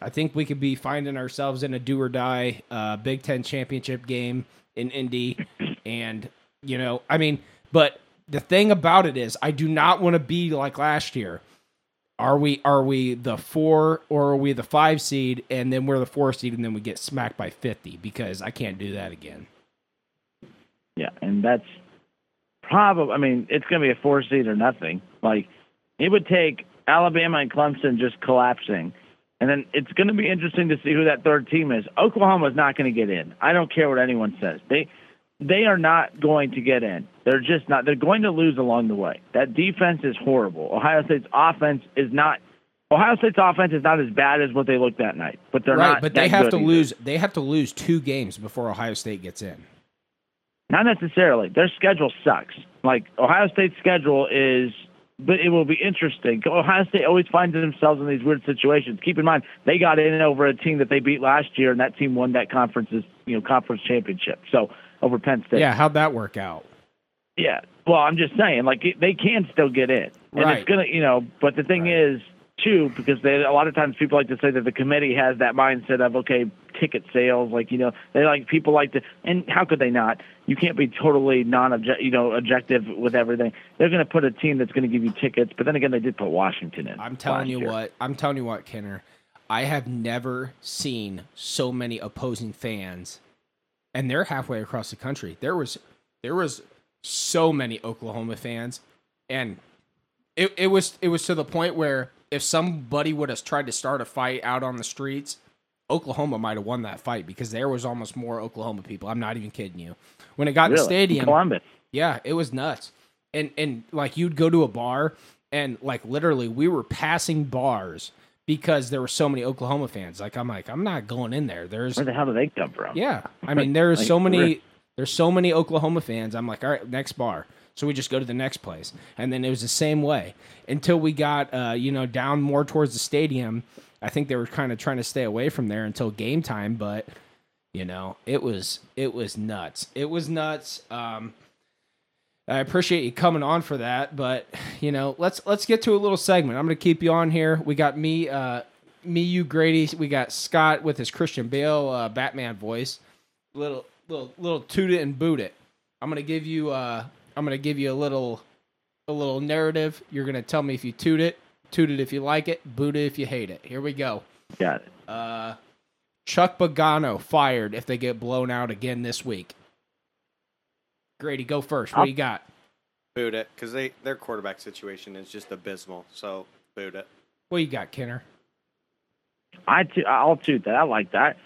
I think we could be finding ourselves in a do or die uh, Big Ten championship game in Indy. And you know, I mean, but the thing about it is, I do not want to be like last year. Are we are we the four or are we the five seed and then we're the four seed and then we get smacked by fifty because I can't do that again. Yeah, and that's probably. I mean, it's going to be a four seed or nothing. Like it would take Alabama and Clemson just collapsing, and then it's going to be interesting to see who that third team is. Oklahoma's not going to get in. I don't care what anyone says. They they are not going to get in. They're just not. They're going to lose along the way. That defense is horrible. Ohio State's offense is not. Ohio State's offense is not as bad as what they looked that night, but they're not. right, not. but they have to either. lose. They have to lose two games before Ohio State gets in. Not necessarily. Their schedule sucks. Like Ohio State's schedule is, but it will be interesting. Ohio State always finds themselves in these weird situations. Keep in mind they got in over a team that they beat last year, and that team won that conference's you know conference championship. So over Penn State. Yeah, how'd that work out? Yeah. Well, I'm just saying, like they can still get in, and Right. it's gonna, you know. But the thing is, too, because they a lot of times people like to say that the committee has that mindset of okay, ticket sales, like you know, they like people like to, and how could they not? You can't be totally non-object, you know, objective with everything. They're gonna put a team that's gonna give you tickets, but then again, they did put Washington in. I'm telling you year. what. I'm telling you what, Kenner. I have never seen so many opposing fans, and they're halfway across the country. There was there was so many Oklahoma fans, and it, it was it was to the point where if somebody would have tried to start a fight out on the streets, Oklahoma might have won that fight because there was almost more Oklahoma people. I'm not even kidding you. When it got in the Really? stadium, Columbus. yeah, it was nuts. And and like you'd go to a bar and like literally we were passing bars because there were so many Oklahoma fans. Like I'm like I'm not going in there. There's Where the hell do they come from? yeah. I mean there's Like, so many really? There's so many Oklahoma fans. I'm like, all right, next bar. So we just go to the next place, and then it was the same way until we got, uh, you know, down more towards the stadium. I think they were kind of trying to stay away from there until game time, but you know, it was it was nuts. It was nuts. Um, I appreciate you coming on for that, but you know, let's let's get to a little segment. I'm going to keep you on here. We got me, uh, me, you, Grady. We got Scott with his Christian Bale uh, Batman voice. Little little little toot it and boot it. I'm going to give you uh, I'm going to give you a little a little narrative. You're going to tell me if you toot it, toot it if you like it, boot it if you hate it. Here we go. Got it. Uh, Chuck Pagano fired if they get blown out again this week. Grady, go first. What do you got? Boot it because they their quarterback situation is just abysmal. So boot it. What you got, Kenner? I t- I'll toot that. I like that.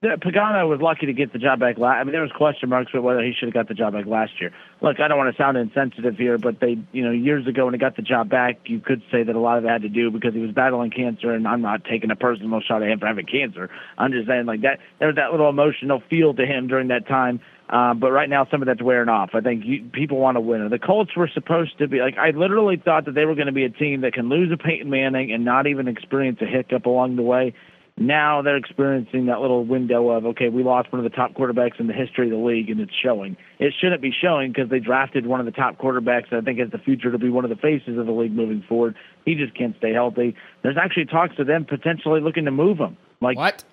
Pagano was lucky to get the job back last. I mean, there was question marks about whether he should have got the job back last year. Look, I don't want to sound insensitive here, but they, you know, years ago when he got the job back, you could say that a lot of it had to do because he was battling cancer, and I'm not taking a personal shot at him for having cancer. I'm just saying like that. There was that little emotional feel to him during that time. Um, but right now, some of that's wearing off. I think you, people want to win. The Colts were supposed to be like I literally thought that they were going to be a team that can lose a Peyton Manning and not even experience a hiccup along the way. Now they're experiencing that little window of okay, we lost one of the top quarterbacks in the history of the league, and it's showing. It shouldn't be showing because they drafted one of the top quarterbacks that I think has the future to be one of the faces of the league moving forward. He just can't stay healthy. There's actually talks to them potentially looking to move him. Like What?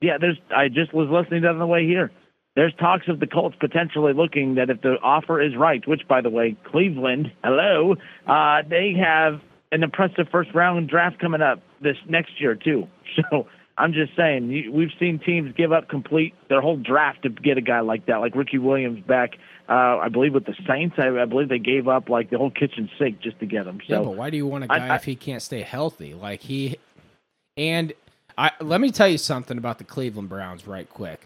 yeah, there's. I just was listening to it on the way here. There's talks of the Colts potentially looking that if the offer is right, which by the way, Cleveland, hello, uh, they have an impressive first round draft coming up this next year too. So I'm just saying, we've seen teams give up complete their whole draft to get a guy like that, like Ricky Williams back. Uh, I believe with the Saints, I, I believe they gave up like the whole kitchen sink just to get him. So yeah, but why do you want a guy I- if he can't stay healthy? Like he and I let me tell you something about the Cleveland Browns right quick.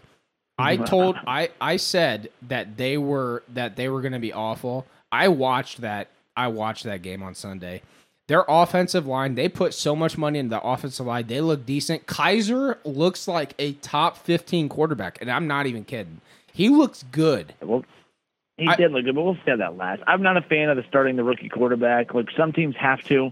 I told I I said that they were that they were going to be awful. I watched that I watched that game on Sunday. Their offensive line, they put so much money into the offensive line. They look decent. Kizer looks like a top 15 quarterback, and I'm not even kidding. He looks good. Well, he I- did look good, but we'll say that last. I'm not a fan of the starting the rookie quarterback. Like some teams have to,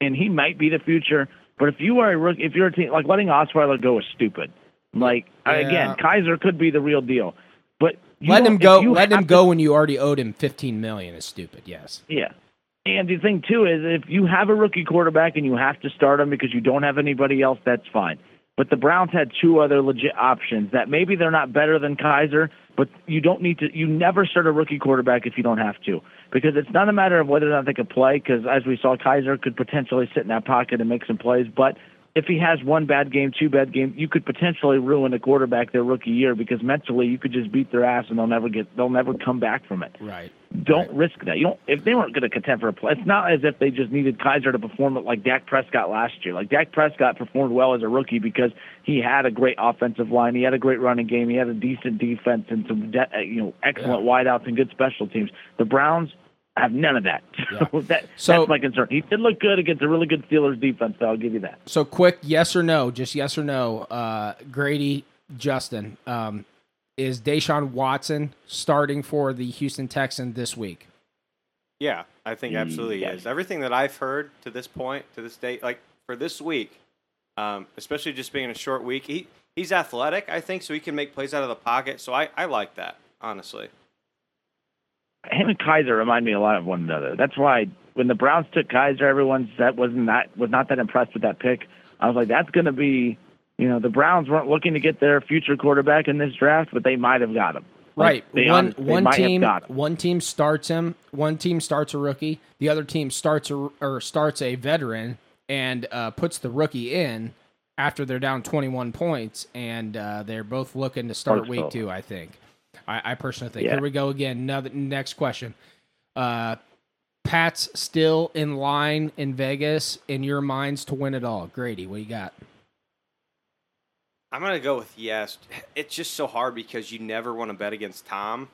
and he might be the future. But if you are a rookie, if you're a team like letting Osweiler go is stupid. Like Yeah. again, Kizer could be the real deal, but you let him go. Let him to- go when you already owed him 15 million is stupid. Yes. Yeah. And the thing too is if you have a rookie quarterback and you have to start him because you don't have anybody else, that's fine. But the Browns had two other legit options that maybe they're not better than Kizer, but you don't need to. You never start a rookie quarterback if you don't have to, because it's not a matter of whether or not they could play. Because as we saw, Kizer could potentially sit in that pocket and make some plays, but if he has one bad game, two bad games, you could potentially ruin a quarterback their rookie year because mentally you could just beat their ass and they'll never get they'll never come back from it Right. don't risk that. You don't. If they weren't going to contend for a play, it's not as if they just needed Kizer to perform it like Dak Prescott last year. Like Dak Prescott performed well as a rookie because he had a great offensive line, he had a great running game, he had a decent defense, and some de- you know excellent wideouts and good special teams. The Browns have none of that. So that So- that's my concern. He did look good against a really good Steelers defense. Though, I'll give you that. So quick, yes or no? Just yes or no. Uh, Grady, Justin, um, is Deshaun Watson starting for the Houston Texans this week? Yeah, I think absolutely Yes. is. Everything that I've heard to this point, to this date, like for this week, um, especially just being a short week, he he's athletic, I think, so he can make plays out of the pocket. So I, I like that, honestly. Him and Kizer remind me a lot of one another. That's why when the Browns took Kizer, everyone that wasn't that was not that impressed with that pick. I was like, that's going to be, you know, the Browns weren't looking to get their future quarterback in this draft, but they might have got him. Like, Right. they one one team got him. one team starts him. One team starts a rookie. The other team starts a or starts a veteran and uh, puts the rookie in after they're down twenty one points, and uh, they're both looking to start week so. two. I think. I, I personally think. Yeah. Here we go again. Another next question. Uh, Pat's still in line in Vegas in your minds to win it all. Grady, what you got? I'm gonna go with yes. It's just so hard because you never want to bet against Tom.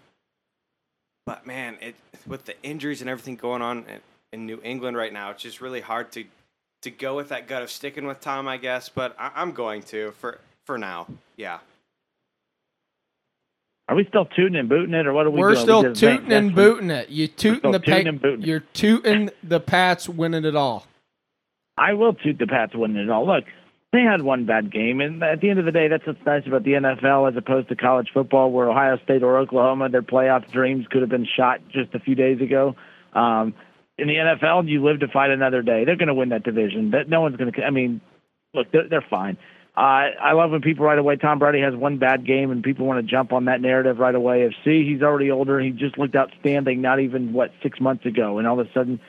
But man, it with the injuries and everything going on in, in New England right now, it's just really hard to to go with that gut of sticking with Tom, I guess. But I, I'm going to for for now. Yeah. Are we still tooting and booting it, or what are we We're doing? still We tooting and booting it. You tooting the tooting pa- and booting. You're tooting the Pats winning it all. I will toot the Pats winning it all. Look, they had one bad game, and at the end of the day, that's what's nice about the NFL as opposed to college football, where Ohio State or Oklahoma, their playoff dreams could have been shot just a few days ago. Um, in the NFL, you live to fight another day. They're going to win that division. That no one's going to. I mean, look, they're, they're fine. Uh, I love when people right away. Tom Brady has one bad game, and people want to jump on that narrative right away. Of see, he's already older. He just looked outstanding. Not even what six months ago, and all of a sudden,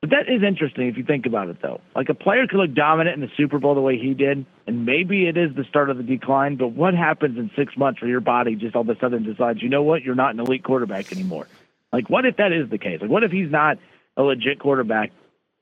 but that is interesting if you think about it, though. Like a player could look dominant in the Super Bowl the way he did, and maybe it is the start of the decline. But what happens in six months where your body just all of a sudden decides, you know what, you're not an elite quarterback anymore? Like, what if that is the case? Like, what if he's not a legit quarterback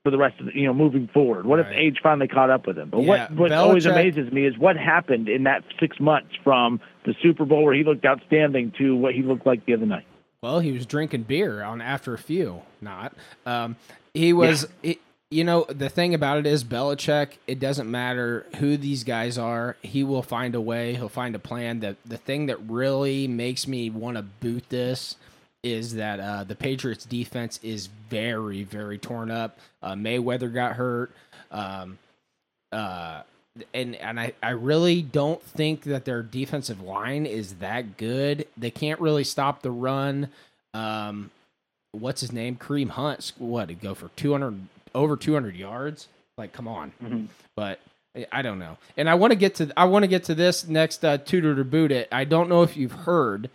for the rest of the, you know, moving forward? What if age finally caught up with him? But Yeah, what what always amazes me is what happened in that six months from the Super Bowl where he looked outstanding to what he looked like the other night. Well, he was drinking beer on after a few, not. Um, he was, he- you know, the thing about it is Belichick. It doesn't matter who these guys are. He will find a way. He'll find a plan. The the thing that really makes me want to boot this is that uh, the Patriots defense is very very torn up. Uh, Mayweather got hurt. Um, uh, and and I, I really don't think that their defensive line is that good. They can't really stop the run. Um, what's his name? Kareem Hunt. What to go for two hundred over two hundred yards? Like, come on. Mhm. But I- I don't know. And I want to get to I want to get to this next uh, tutor to boot it. I don't know if you've heard.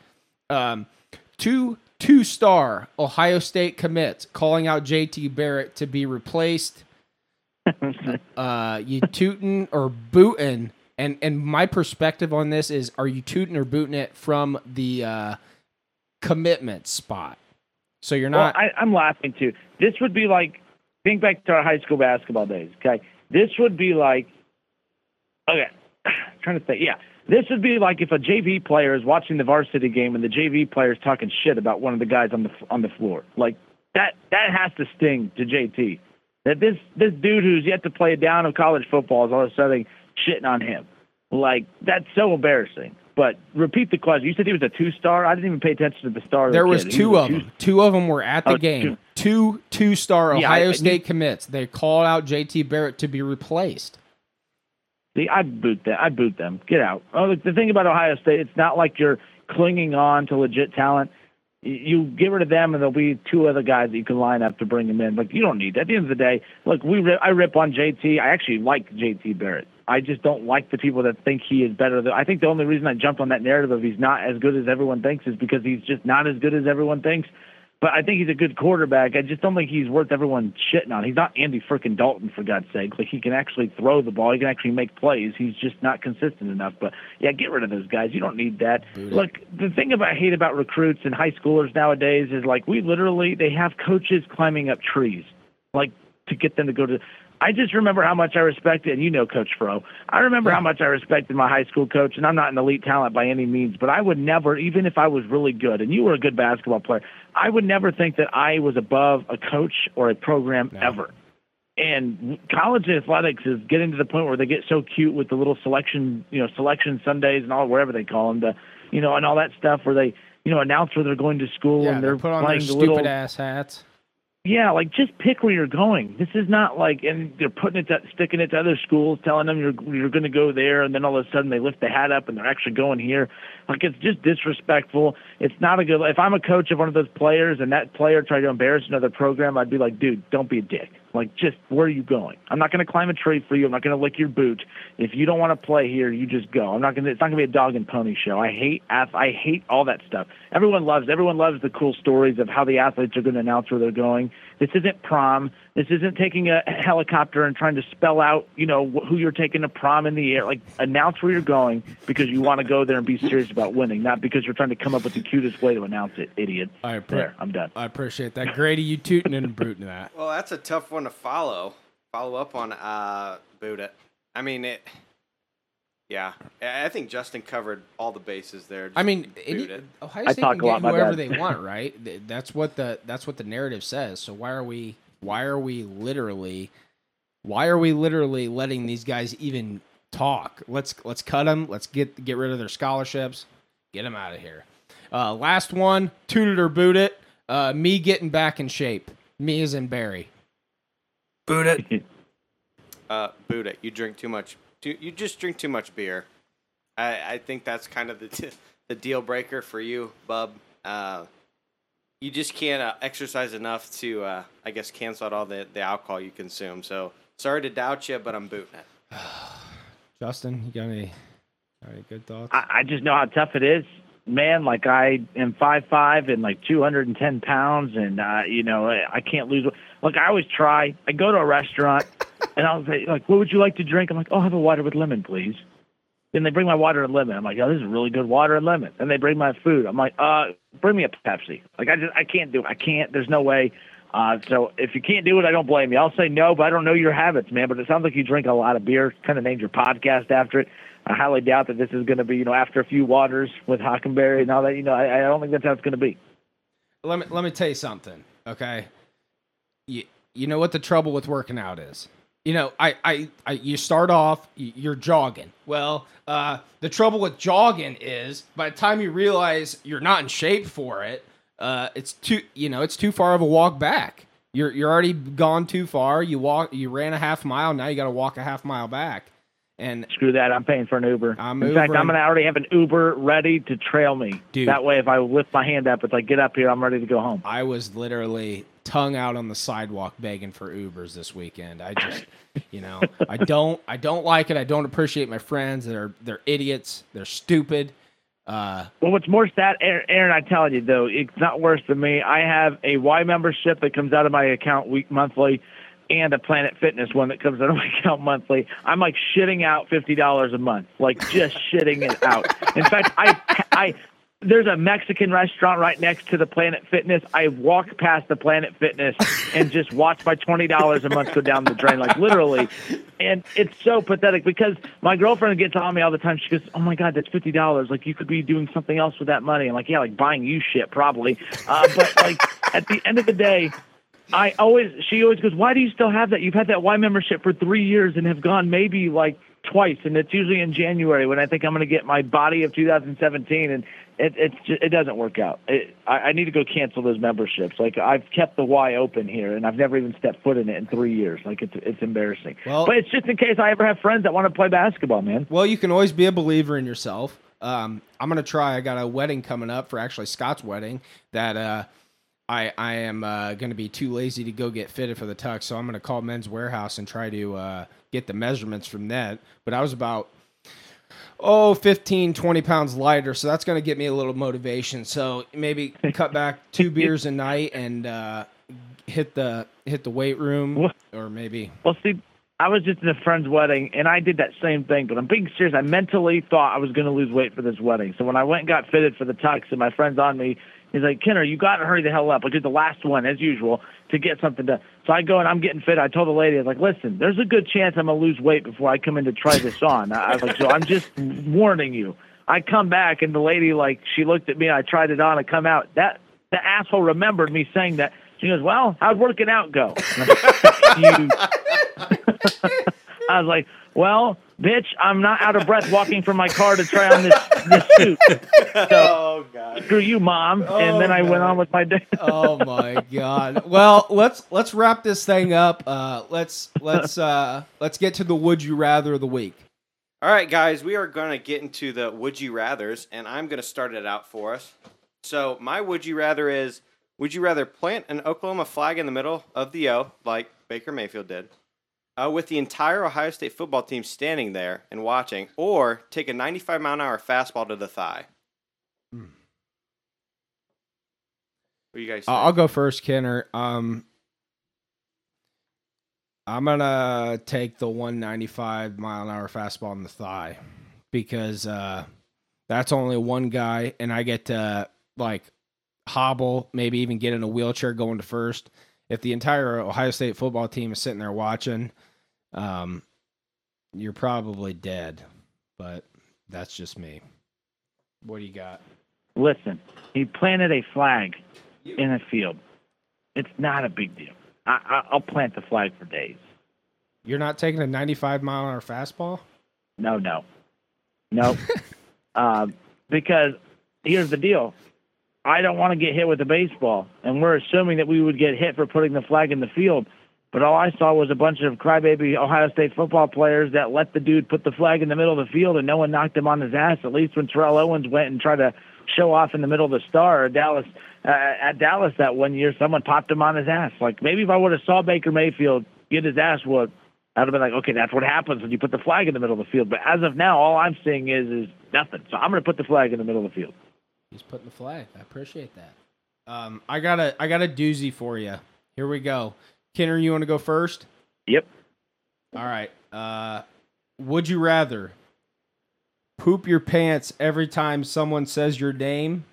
Um, two two star Ohio State commits calling out JT Barrett to be replaced uh you tooting or booting and and my perspective on this is are you tooting or booting it from the uh commitment spot so you're Well, not I, I'm laughing too. This would be like think back to our high school basketball days. Okay, this would be like okay, trying to think. Yeah, this would be like if a JV player is watching the varsity game and the JV player is talking shit about one of the guys on the on the floor. Like that that has to sting to JT. That this this dude who's yet to play a down of college football is all of a sudden shitting on him. Like that's so embarrassing. But repeat the question. You said he was a two star. I didn't even pay attention to the star. there was kid. Two of two- them two of them were at the Oh, game two two star Yeah, I- ohio I state commits they called out jt barrett to be replaced See, I boot them. I'd boot them. Get out. Oh, look, the thing about Ohio State, it's not like you're clinging on to legit talent. You get rid of them, and there'll be two other guys that you can line up to bring them in. Like you don't need. At the end of the day, look, we rip, I rip on JT. I actually like JT Barrett. I just don't like the people that think he is better. I think the only reason I jumped on that narrative of he's not as good as everyone thinks is because he's just not as good as everyone thinks. But I think he's a good quarterback. I just don't think he's worth everyone shitting on. He's not Andy frickin' Dalton for God's sake. Like he can actually throw the ball. He can actually make plays. He's just not consistent enough. But yeah, get rid of those guys. You don't need that. Look, the thing about I hate about recruits and high schoolers nowadays is like we literally they have coaches climbing up trees, like to get them to go to. I just remember how much I respected, and you know Coach Fro. I remember how much I respected my high school coach, and I'm not an elite talent by any means, but I would never, even if I was really good, and you were a good basketball player, I would never think that I was above a coach or a program No. ever. And college athletics is getting to the point where they get so cute with the little selection, you know, selection Sundays and all whatever they call them, the, you know, and all that stuff where they, you know, announce where they're going to school yeah and they they're put on their playing the stupid little ass hats yeah, like just pick where you're going. This is not like, and they're putting it, to, sticking it to other schools, telling them you're you're going to go there, and then all of a sudden they lift the hat up and they're actually going here. Like it's just disrespectful. It's not a good. If I'm a coach of one of those players and that player tried to embarrass another program, I'd be like, dude, don't be a dick. Like, just where are you going? I'm not going to climb a tree for you. I'm not going to lick your boot. If you don't want to play here, you just go. I'm not going to. It's not going to be a dog and pony show. I hate. I hate all that stuff. Everyone loves. Everyone loves the cool stories of how the athletes are going to announce where they're going. This isn't prom. This isn't taking a helicopter and trying to spell out, you know, wh- who you're taking to prom in the air. Like, announce where you're going because you want to go there and be serious about winning, not because you're trying to come up with the cutest way to announce it. Idiot. I appre- There, I'm done. I appreciate that. Grady, you tooting and booting that. Well, that's a tough one to follow. Follow up on uh, Buddha. I mean it. Yeah, I I think Justin covered all the bases there. I mean, boot any, it. Ohio I State talk can a get my whoever they want, right? That's what the that's what the narrative says. So why are we why are we literally why are we literally letting these guys even talk? Let's let's cut them. Let's get get rid of their scholarships. Get them out of here. Uh, last one, tooted or boot it. Uh, me getting back in shape. Me as in Barry. Boot it. Uh, boot it. You drink too much. Too, you just drink too much beer. I, I think that's kind of the the deal breaker for you, bub. Uh, you just can't uh, exercise enough to, uh, I guess, cancel out all the, the alcohol you consume. So sorry to doubt you, but I'm booting it. Justin, you got any, got any good thoughts? I, I just know how tough it is, man. Like I am five five and like two hundred and ten pounds, and uh, you know I, I can't lose. Look, I always try. I go to a restaurant, and I'll say like, "What would you like to drink?" I'm like, "Oh, have a water with lemon, please." Then they bring my water and lemon. I'm like, "Oh, this is really good water and lemon." Then they bring my food. I'm like, "Uh, bring me a Pepsi." Like I just I can't do it. I can't. There's no way. Uh, so if you can't do it, I don't blame you. I'll say no, but I don't know your habits, man. But it sounds like you drink a lot of beer. Kind of named your podcast after it. I highly doubt that this is going to be, you know, after a few waters with Hockenberry and all that. You know, I, I don't think that's how it's going to be. let me let me tell you something, okay? You you know what the trouble with working out is. You know, I I, I you start off you're jogging. Well, uh, the trouble with jogging is by the time you realize you're not in shape for it, uh, it's too you know it's too far of a walk back. You're you're already gone too far. You walk you ran a half mile. Now you got to walk a half mile back. And Screw that. I'm paying for an Uber. I'm In fact, I'm going to already have an Uber ready to trail me. Dude. That way, if I lift my hand up, it's like, get up here. I'm ready to go home. I was literally tongue out on the sidewalk begging for Ubers this weekend. I just, you know, I don't, I don't like it. I don't appreciate my friends. They're, they're idiots. They're stupid. Uh, Well, what's more sad, Aaron, Aaron, I tell you though, it's not worse than me. I have a Y membership that comes out of my account week monthly, and a Planet Fitness one that comes out of my account monthly. I'm like shitting out fifty dollars a month, like just shitting it out. In fact, I, I, there's a Mexican restaurant right next to the Planet Fitness. I walk past the Planet Fitness and just watch my twenty dollars a month go down the drain, like literally. And it's so pathetic because my girlfriend gets on me all the time. She goes, "Oh my god, that's fifty dollars. Like you could be doing something else with that money." I'm like, "Yeah, like buying you shit, probably." Uh, but like at the end of the day. I always, she always goes, why do you still have that? You've had that Y membership for three years and have gone maybe like twice, and it's usually in January when I think I'm going to get my body of 2017, and it it's just, it doesn't work out. It, I, I need to go cancel those memberships. Like I've kept the Y open here, and I've never even stepped foot in it in three years. Like it's it's embarrassing. Well- but it's just in case I ever have friends that want to play basketball, man. well, you can always be a believer in yourself. Um, I'm gonna try. I got a wedding coming up for actually Scott's wedding that uh, I I am uh, gonna be too lazy to go get fitted for the tux, so I'm gonna call Men's Wearhouse and try to uh, get the measurements from that. But I was about oh 15 20 pounds lighter so that's going to get me a little motivation so maybe cut back two beers a night and uh, hit the hit the weight room What? or maybe Well, see, I was just at a friend's wedding, and I did that same thing. But I'm being serious. I mentally thought I was going to lose weight for this wedding. So when I went and got fitted for the tux, and my friend's on me, he's like, "Kenner, you got to hurry the hell up." I did the last one as usual to get something done. So I go and I'm getting fit. I told the lady, I was like, "Listen, there's a good chance I'm gonna lose weight before I come in to try this on." I was like, "So I'm just warning you." I come back, and the lady like she looked at me. I tried it on. I come out. That the asshole remembered me saying that. She goes, "Well, how'd working out go?" I was like, "Well, bitch, I'm not out of breath walking from my car to try on this this suit. So Oh God. screw you, mom." and then I went on with my day. oh my god well let's let's wrap this thing up uh let's let's uh let's get to the would you rather of the week All right, guys, we are going to get into the would you rather's, and I'm going to start it out for us. So, my would you rather is would you rather plant an Oklahoma flag in the middle of the O, like Baker Mayfield did, uh, with the entire Ohio State football team standing there and watching, or take a 95 mile an hour fastball to the thigh? What do you guys think? Uh, I'll go first, Kenner. Um, I'm gonna take the 195 mile an hour fastball in the thigh because uh, that's only one guy, and I get to like hobble, maybe even get in a wheelchair going to first. If the entire Ohio State football team is sitting there watching, um, you're probably dead. But that's just me. What do you got? Listen, he planted a flag in a field. It's not a big deal. I, I, I'll plant the flag for days. You're not taking a 95 mile an hour fastball? No, no, no. uh, because here's the deal: I don't want to get hit with a baseball, and we're assuming that we would get hit for putting the flag in the field. But all I saw was a bunch of crybaby Ohio State football players that let the dude put the flag in the middle of the field, and no one knocked him on his ass. At least when Terrell Owens went and tried to show off in the middle of the star Dallas uh, at Dallas that one year, someone popped him on his ass. Like maybe if I would have saw Baker Mayfield get his ass whooped, I'd have been like, okay, that's what happens when you put the flag in the middle of the field. But as of now, all I'm seeing is is nothing. So I'm going to put the flag in the middle of the field. He's putting the flag. I appreciate that. Um, I got a I got a doozy for you. Here we go. Kenner, you want to go first? Yep. All right. Uh, would you rather poop your pants every time someone says your name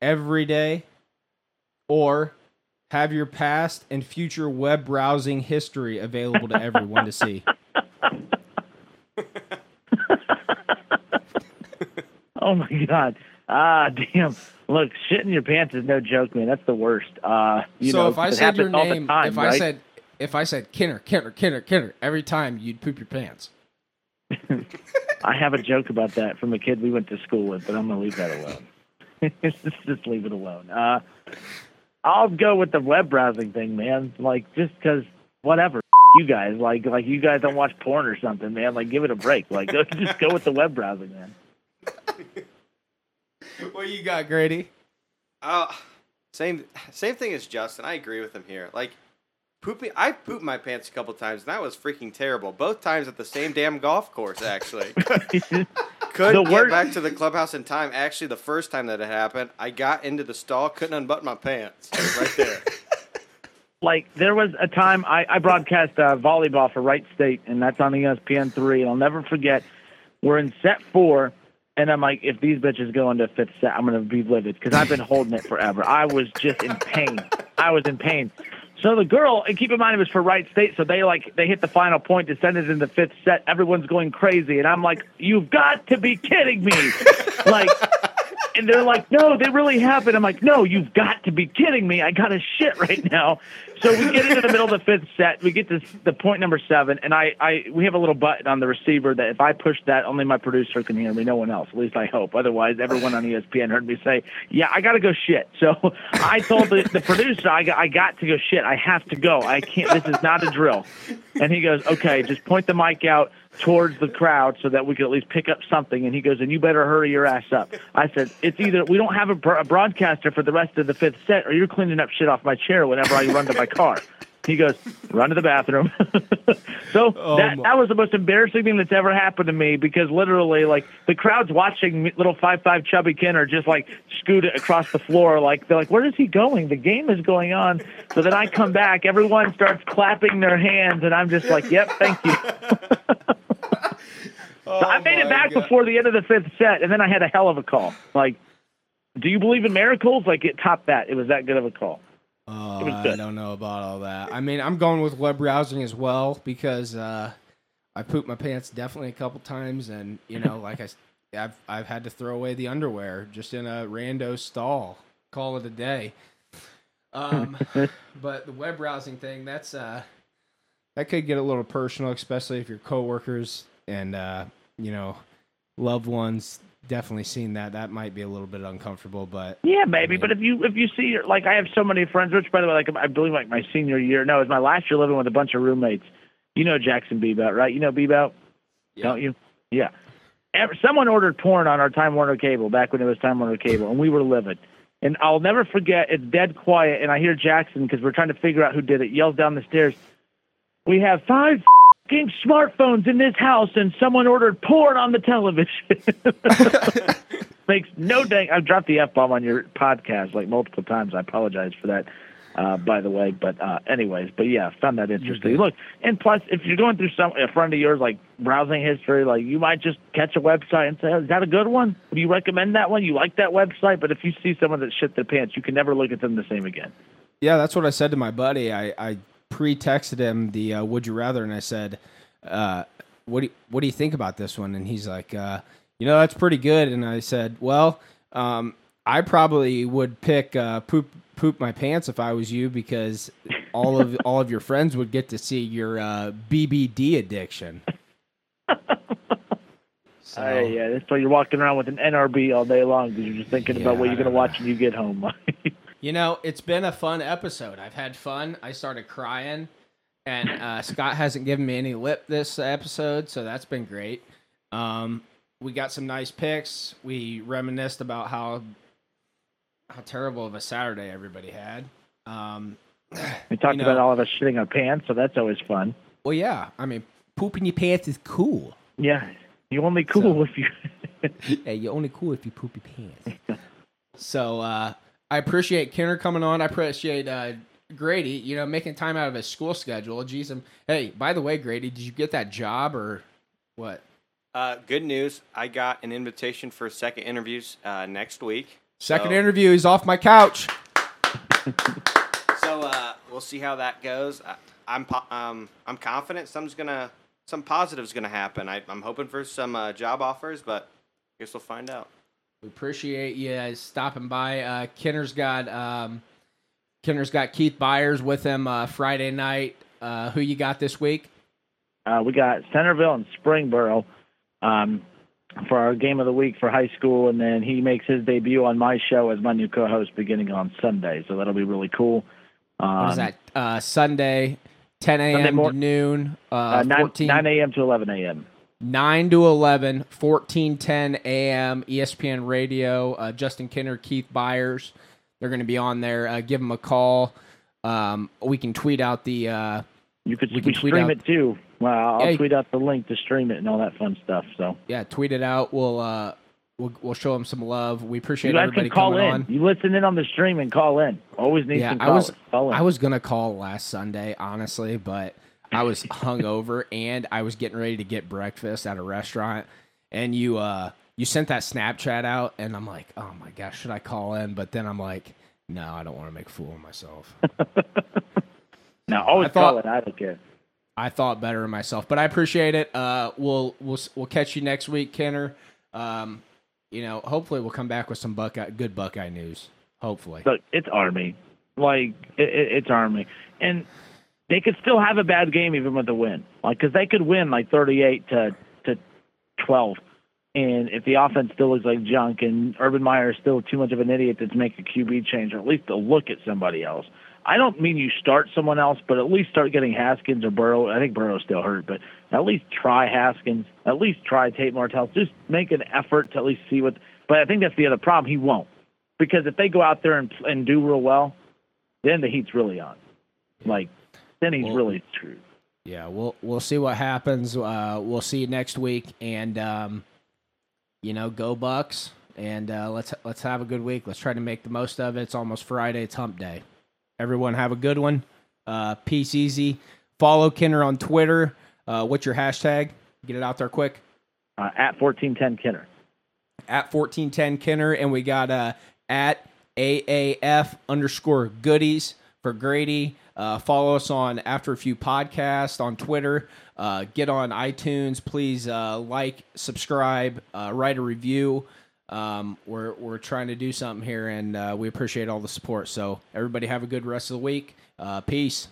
every day, or have your past and future web browsing history available to everyone to see? Oh my god. Ah, damn. Look, shit in your pants is no joke, man. That's the worst. Uh, you so know, if I said your happens all the name, time, if I right? said if I said Kenner, Kenner, Kenner, Kenner, every time you'd poop your pants. I have a joke about that from a kid we went to school with, but I'm gonna leave that alone. Just leave it alone. Uh, I'll go with the web browsing thing, man. Like just because whatever. You guys like like you guys don't watch porn or something, man. Like give it a break. Like just go with the web browsing, man. What you got, Grady? Uh, same same thing as Justin. I agree with him here. Like pooping, I pooped my pants a couple times, and that was freaking terrible. Both times at the same damn golf course, actually. couldn't The get worst- back to the clubhouse in time. Actually, the first time that it happened, I got into the stall, couldn't unbutton my pants. Right there. like there was a time I, I broadcast uh, volleyball for Wright State, and that's on ESPN three. And I'll never forget. We're in set four, and I'm like, if these bitches go into fifth set, I'm gonna be livid because I've been holding it forever. I was just in pain. I was in pain. So the girl, and keep in mind it was for Wright State, so they like they hit the final point to send it in the fifth set. Everyone's going crazy, and I'm like, you've got to be kidding me! like. And they're like, no, they really happened. I'm like, no, you've got to be kidding me. I got a shit right now. So we get into the middle of the fifth set. We get to the point number seven, and I, I, we have a little button on the receiver that if I push that, only my producer can hear me. No one else. At least I hope. Otherwise, everyone on ESPN heard me say, yeah, I got to go shit. So I told the, the producer, I got, I got to go shit. I have to go. I can't. This is not a drill. And he goes, okay, just point the mic out towards the crowd so that we could at least pick up something. And he goes, and you better hurry your ass up. I said, it's either we don't have a, bro- a broadcaster for the rest of the fifth set, or you're cleaning up shit off my chair whenever I run to my car. He goes, run to the bathroom. so Oh, that my- that was the most embarrassing thing that's ever happened to me because literally, like the crowd's watching little five five chubby Kenner just like scoot across the floor. Like they're like, where is he going? The game is going on. So then I come back, everyone starts clapping their hands, and I'm just like, yep, thank you. Made it back before the end of the fifth set, and then I had a hell of a call. Like, do you believe in miracles? Like, it topped that. It was that good of a call. Oh, I don't know about all that. I mean, I'm going with web browsing as well because uh, I pooped my pants definitely a couple times, and you know, like I, I've I've had to throw away the underwear just in a rando stall. Call it a day. Um, but the web browsing thing, that's uh, that could get a little personal, especially if your coworkers and uh, you know, loved ones definitely seen that. That might be a little bit uncomfortable, but Yeah, maybe. But if you if you see like I have so many friends, which by the way, like I believe like my senior year, no, it was my last year living with a bunch of roommates. You know Jackson Bebout, right? You know Bebout, don't you? Yeah. Someone ordered porn on our Time Warner cable back when it was Time Warner cable, and we were livid. And I'll never forget. It's dead quiet, and I hear Jackson because we're trying to figure out who did it. Yells down the stairs. We have five f***ing smartphones in this house, and someone ordered porn on the television. Makes no dang. I've dropped the f bomb on your podcast like multiple times. I apologize for that, uh, by the way. But uh, anyways, but yeah, found that interesting. Look, and plus, if you're going through some a friend of yours like browsing history, like you might just catch a website and say, oh, "Is that a good one? Do you recommend that one? You like that website?" But if you see someone that shit their pants, you can never look at them the same again. Yeah, that's what I said to my buddy. I, I pre-texted him the uh, "Would you rather," and I said, uh, "What do you, What do you think about this one?" And he's like, uh, "You know, that's pretty good." And I said, "Well, um, I probably would pick uh, poop poop my pants if I was you because all of all of your friends would get to see your uh, BBD addiction." So Uh, yeah, why you're walking around with an NRB all day long because you're just thinking about what you're going to watch when you get home. You know, it's been a fun episode. I've had fun. I started crying, and uh, Scott hasn't given me any lip this episode, so that's been great. Um, we got some nice picks. We reminisced about how how terrible of a Saturday everybody had. Um, we talked You know- about all of us shitting our pants, so that's always fun. well, yeah, I mean, pooping your pants is cool. Yeah, you only cool if you. Hey, you're only cool if you poop your pants. so uh, I appreciate Kenner coming on. I appreciate uh, Grady, you know, making time out of his school schedule. Jeez, I'm, hey, by the way, Grady, did you get that job or what? Uh, good news. I got an invitation for second interviews uh, next week. Second So- interview, he's off my couch. So uh, we'll see how that goes. I, I'm um, I'm confident something's gonna some positive's gonna happen. I, I'm hoping for some uh, job offers, but I guess we'll find out. We appreciate you guys stopping by. Uh, Kenner's got um, Kenner's got Keith Byars with him uh, Friday night. Uh, who you got this week? Uh, we got Centerville and Springboro um, for our game of the week for high school, and then he makes his debut on my show as my new co-host beginning on Sunday. So that'll be really cool. Um, What is that? Uh, Sunday, 10 a.m. to noon. Uh, Uh, 9, 14 9 a.m. to 11 a.m. 9 to 11, 1410 a.m. ESPN Radio. Uh, Justin Kenner, Keith Byars. They're going to be on there. Uh, give them a call. Um, we can tweet out the. Uh, You could We we, stream out- it too. Well, I'll Yeah, tweet out the link to stream it and all that fun stuff. So yeah, tweet it out. We'll uh, we'll, we'll show them some love. We appreciate you guys everybody can call coming in. on. You listen in on the stream and call in. Always need Yeah, some I was Call in. I was gonna call last Sunday, honestly, but I was hungover and I was getting ready to get breakfast at a restaurant, and you uh you sent that Snapchat out, and I'm like, oh my gosh, should I call in? But then I'm like, no, I don't want to make a fool of myself. now always I thought- call in. I don't care. I thought better of myself, but I appreciate it. Uh, we'll we'll we'll catch you next week, Kenner. Um, you know, hopefully we'll come back with some Buckeye good Buckeye news. Hopefully, Look, it's Army. Like it, it, it's Army, and they could still have a bad game even with a win. Like because they could win like thirty-eight to to twelve, and if the offense still looks like junk, and Urban Meyer is still too much of an idiot to make a QB change, or at least to look at somebody else. I don't mean you start someone else, but at least start getting Haskins or Burrow. I think Burrow's still hurt, but at least try Haskins. At least try Tate Martell. Just make an effort to at least see what. But I think that's the other problem. He won't because if they go out there and and do real well, then the heat's really on. Like then he's Well- really screwed. yeah, we'll we'll see what happens. Uh, we'll see you next week, and um, you know, go Bucks, and uh, let's let's have a good week. Let's try to make the most of it. It's almost Friday. It's Hump Day. Everyone have a good one. Uh, peace easy. Follow Kenner on Twitter. Uh, what's your hashtag? Get it out there quick. Uh, at fourteen ten Kenner. At fourteen ten Kenner, and we got uh, at AAF underscore goodies for Grady. Uh, follow us on After a Few Podcast on Twitter. Uh, get on iTunes. Please uh, like, subscribe, uh, write a review. Um, we're we're trying to do something here, and uh, we appreciate all the support. So everybody have a good rest of the week. Uh, peace.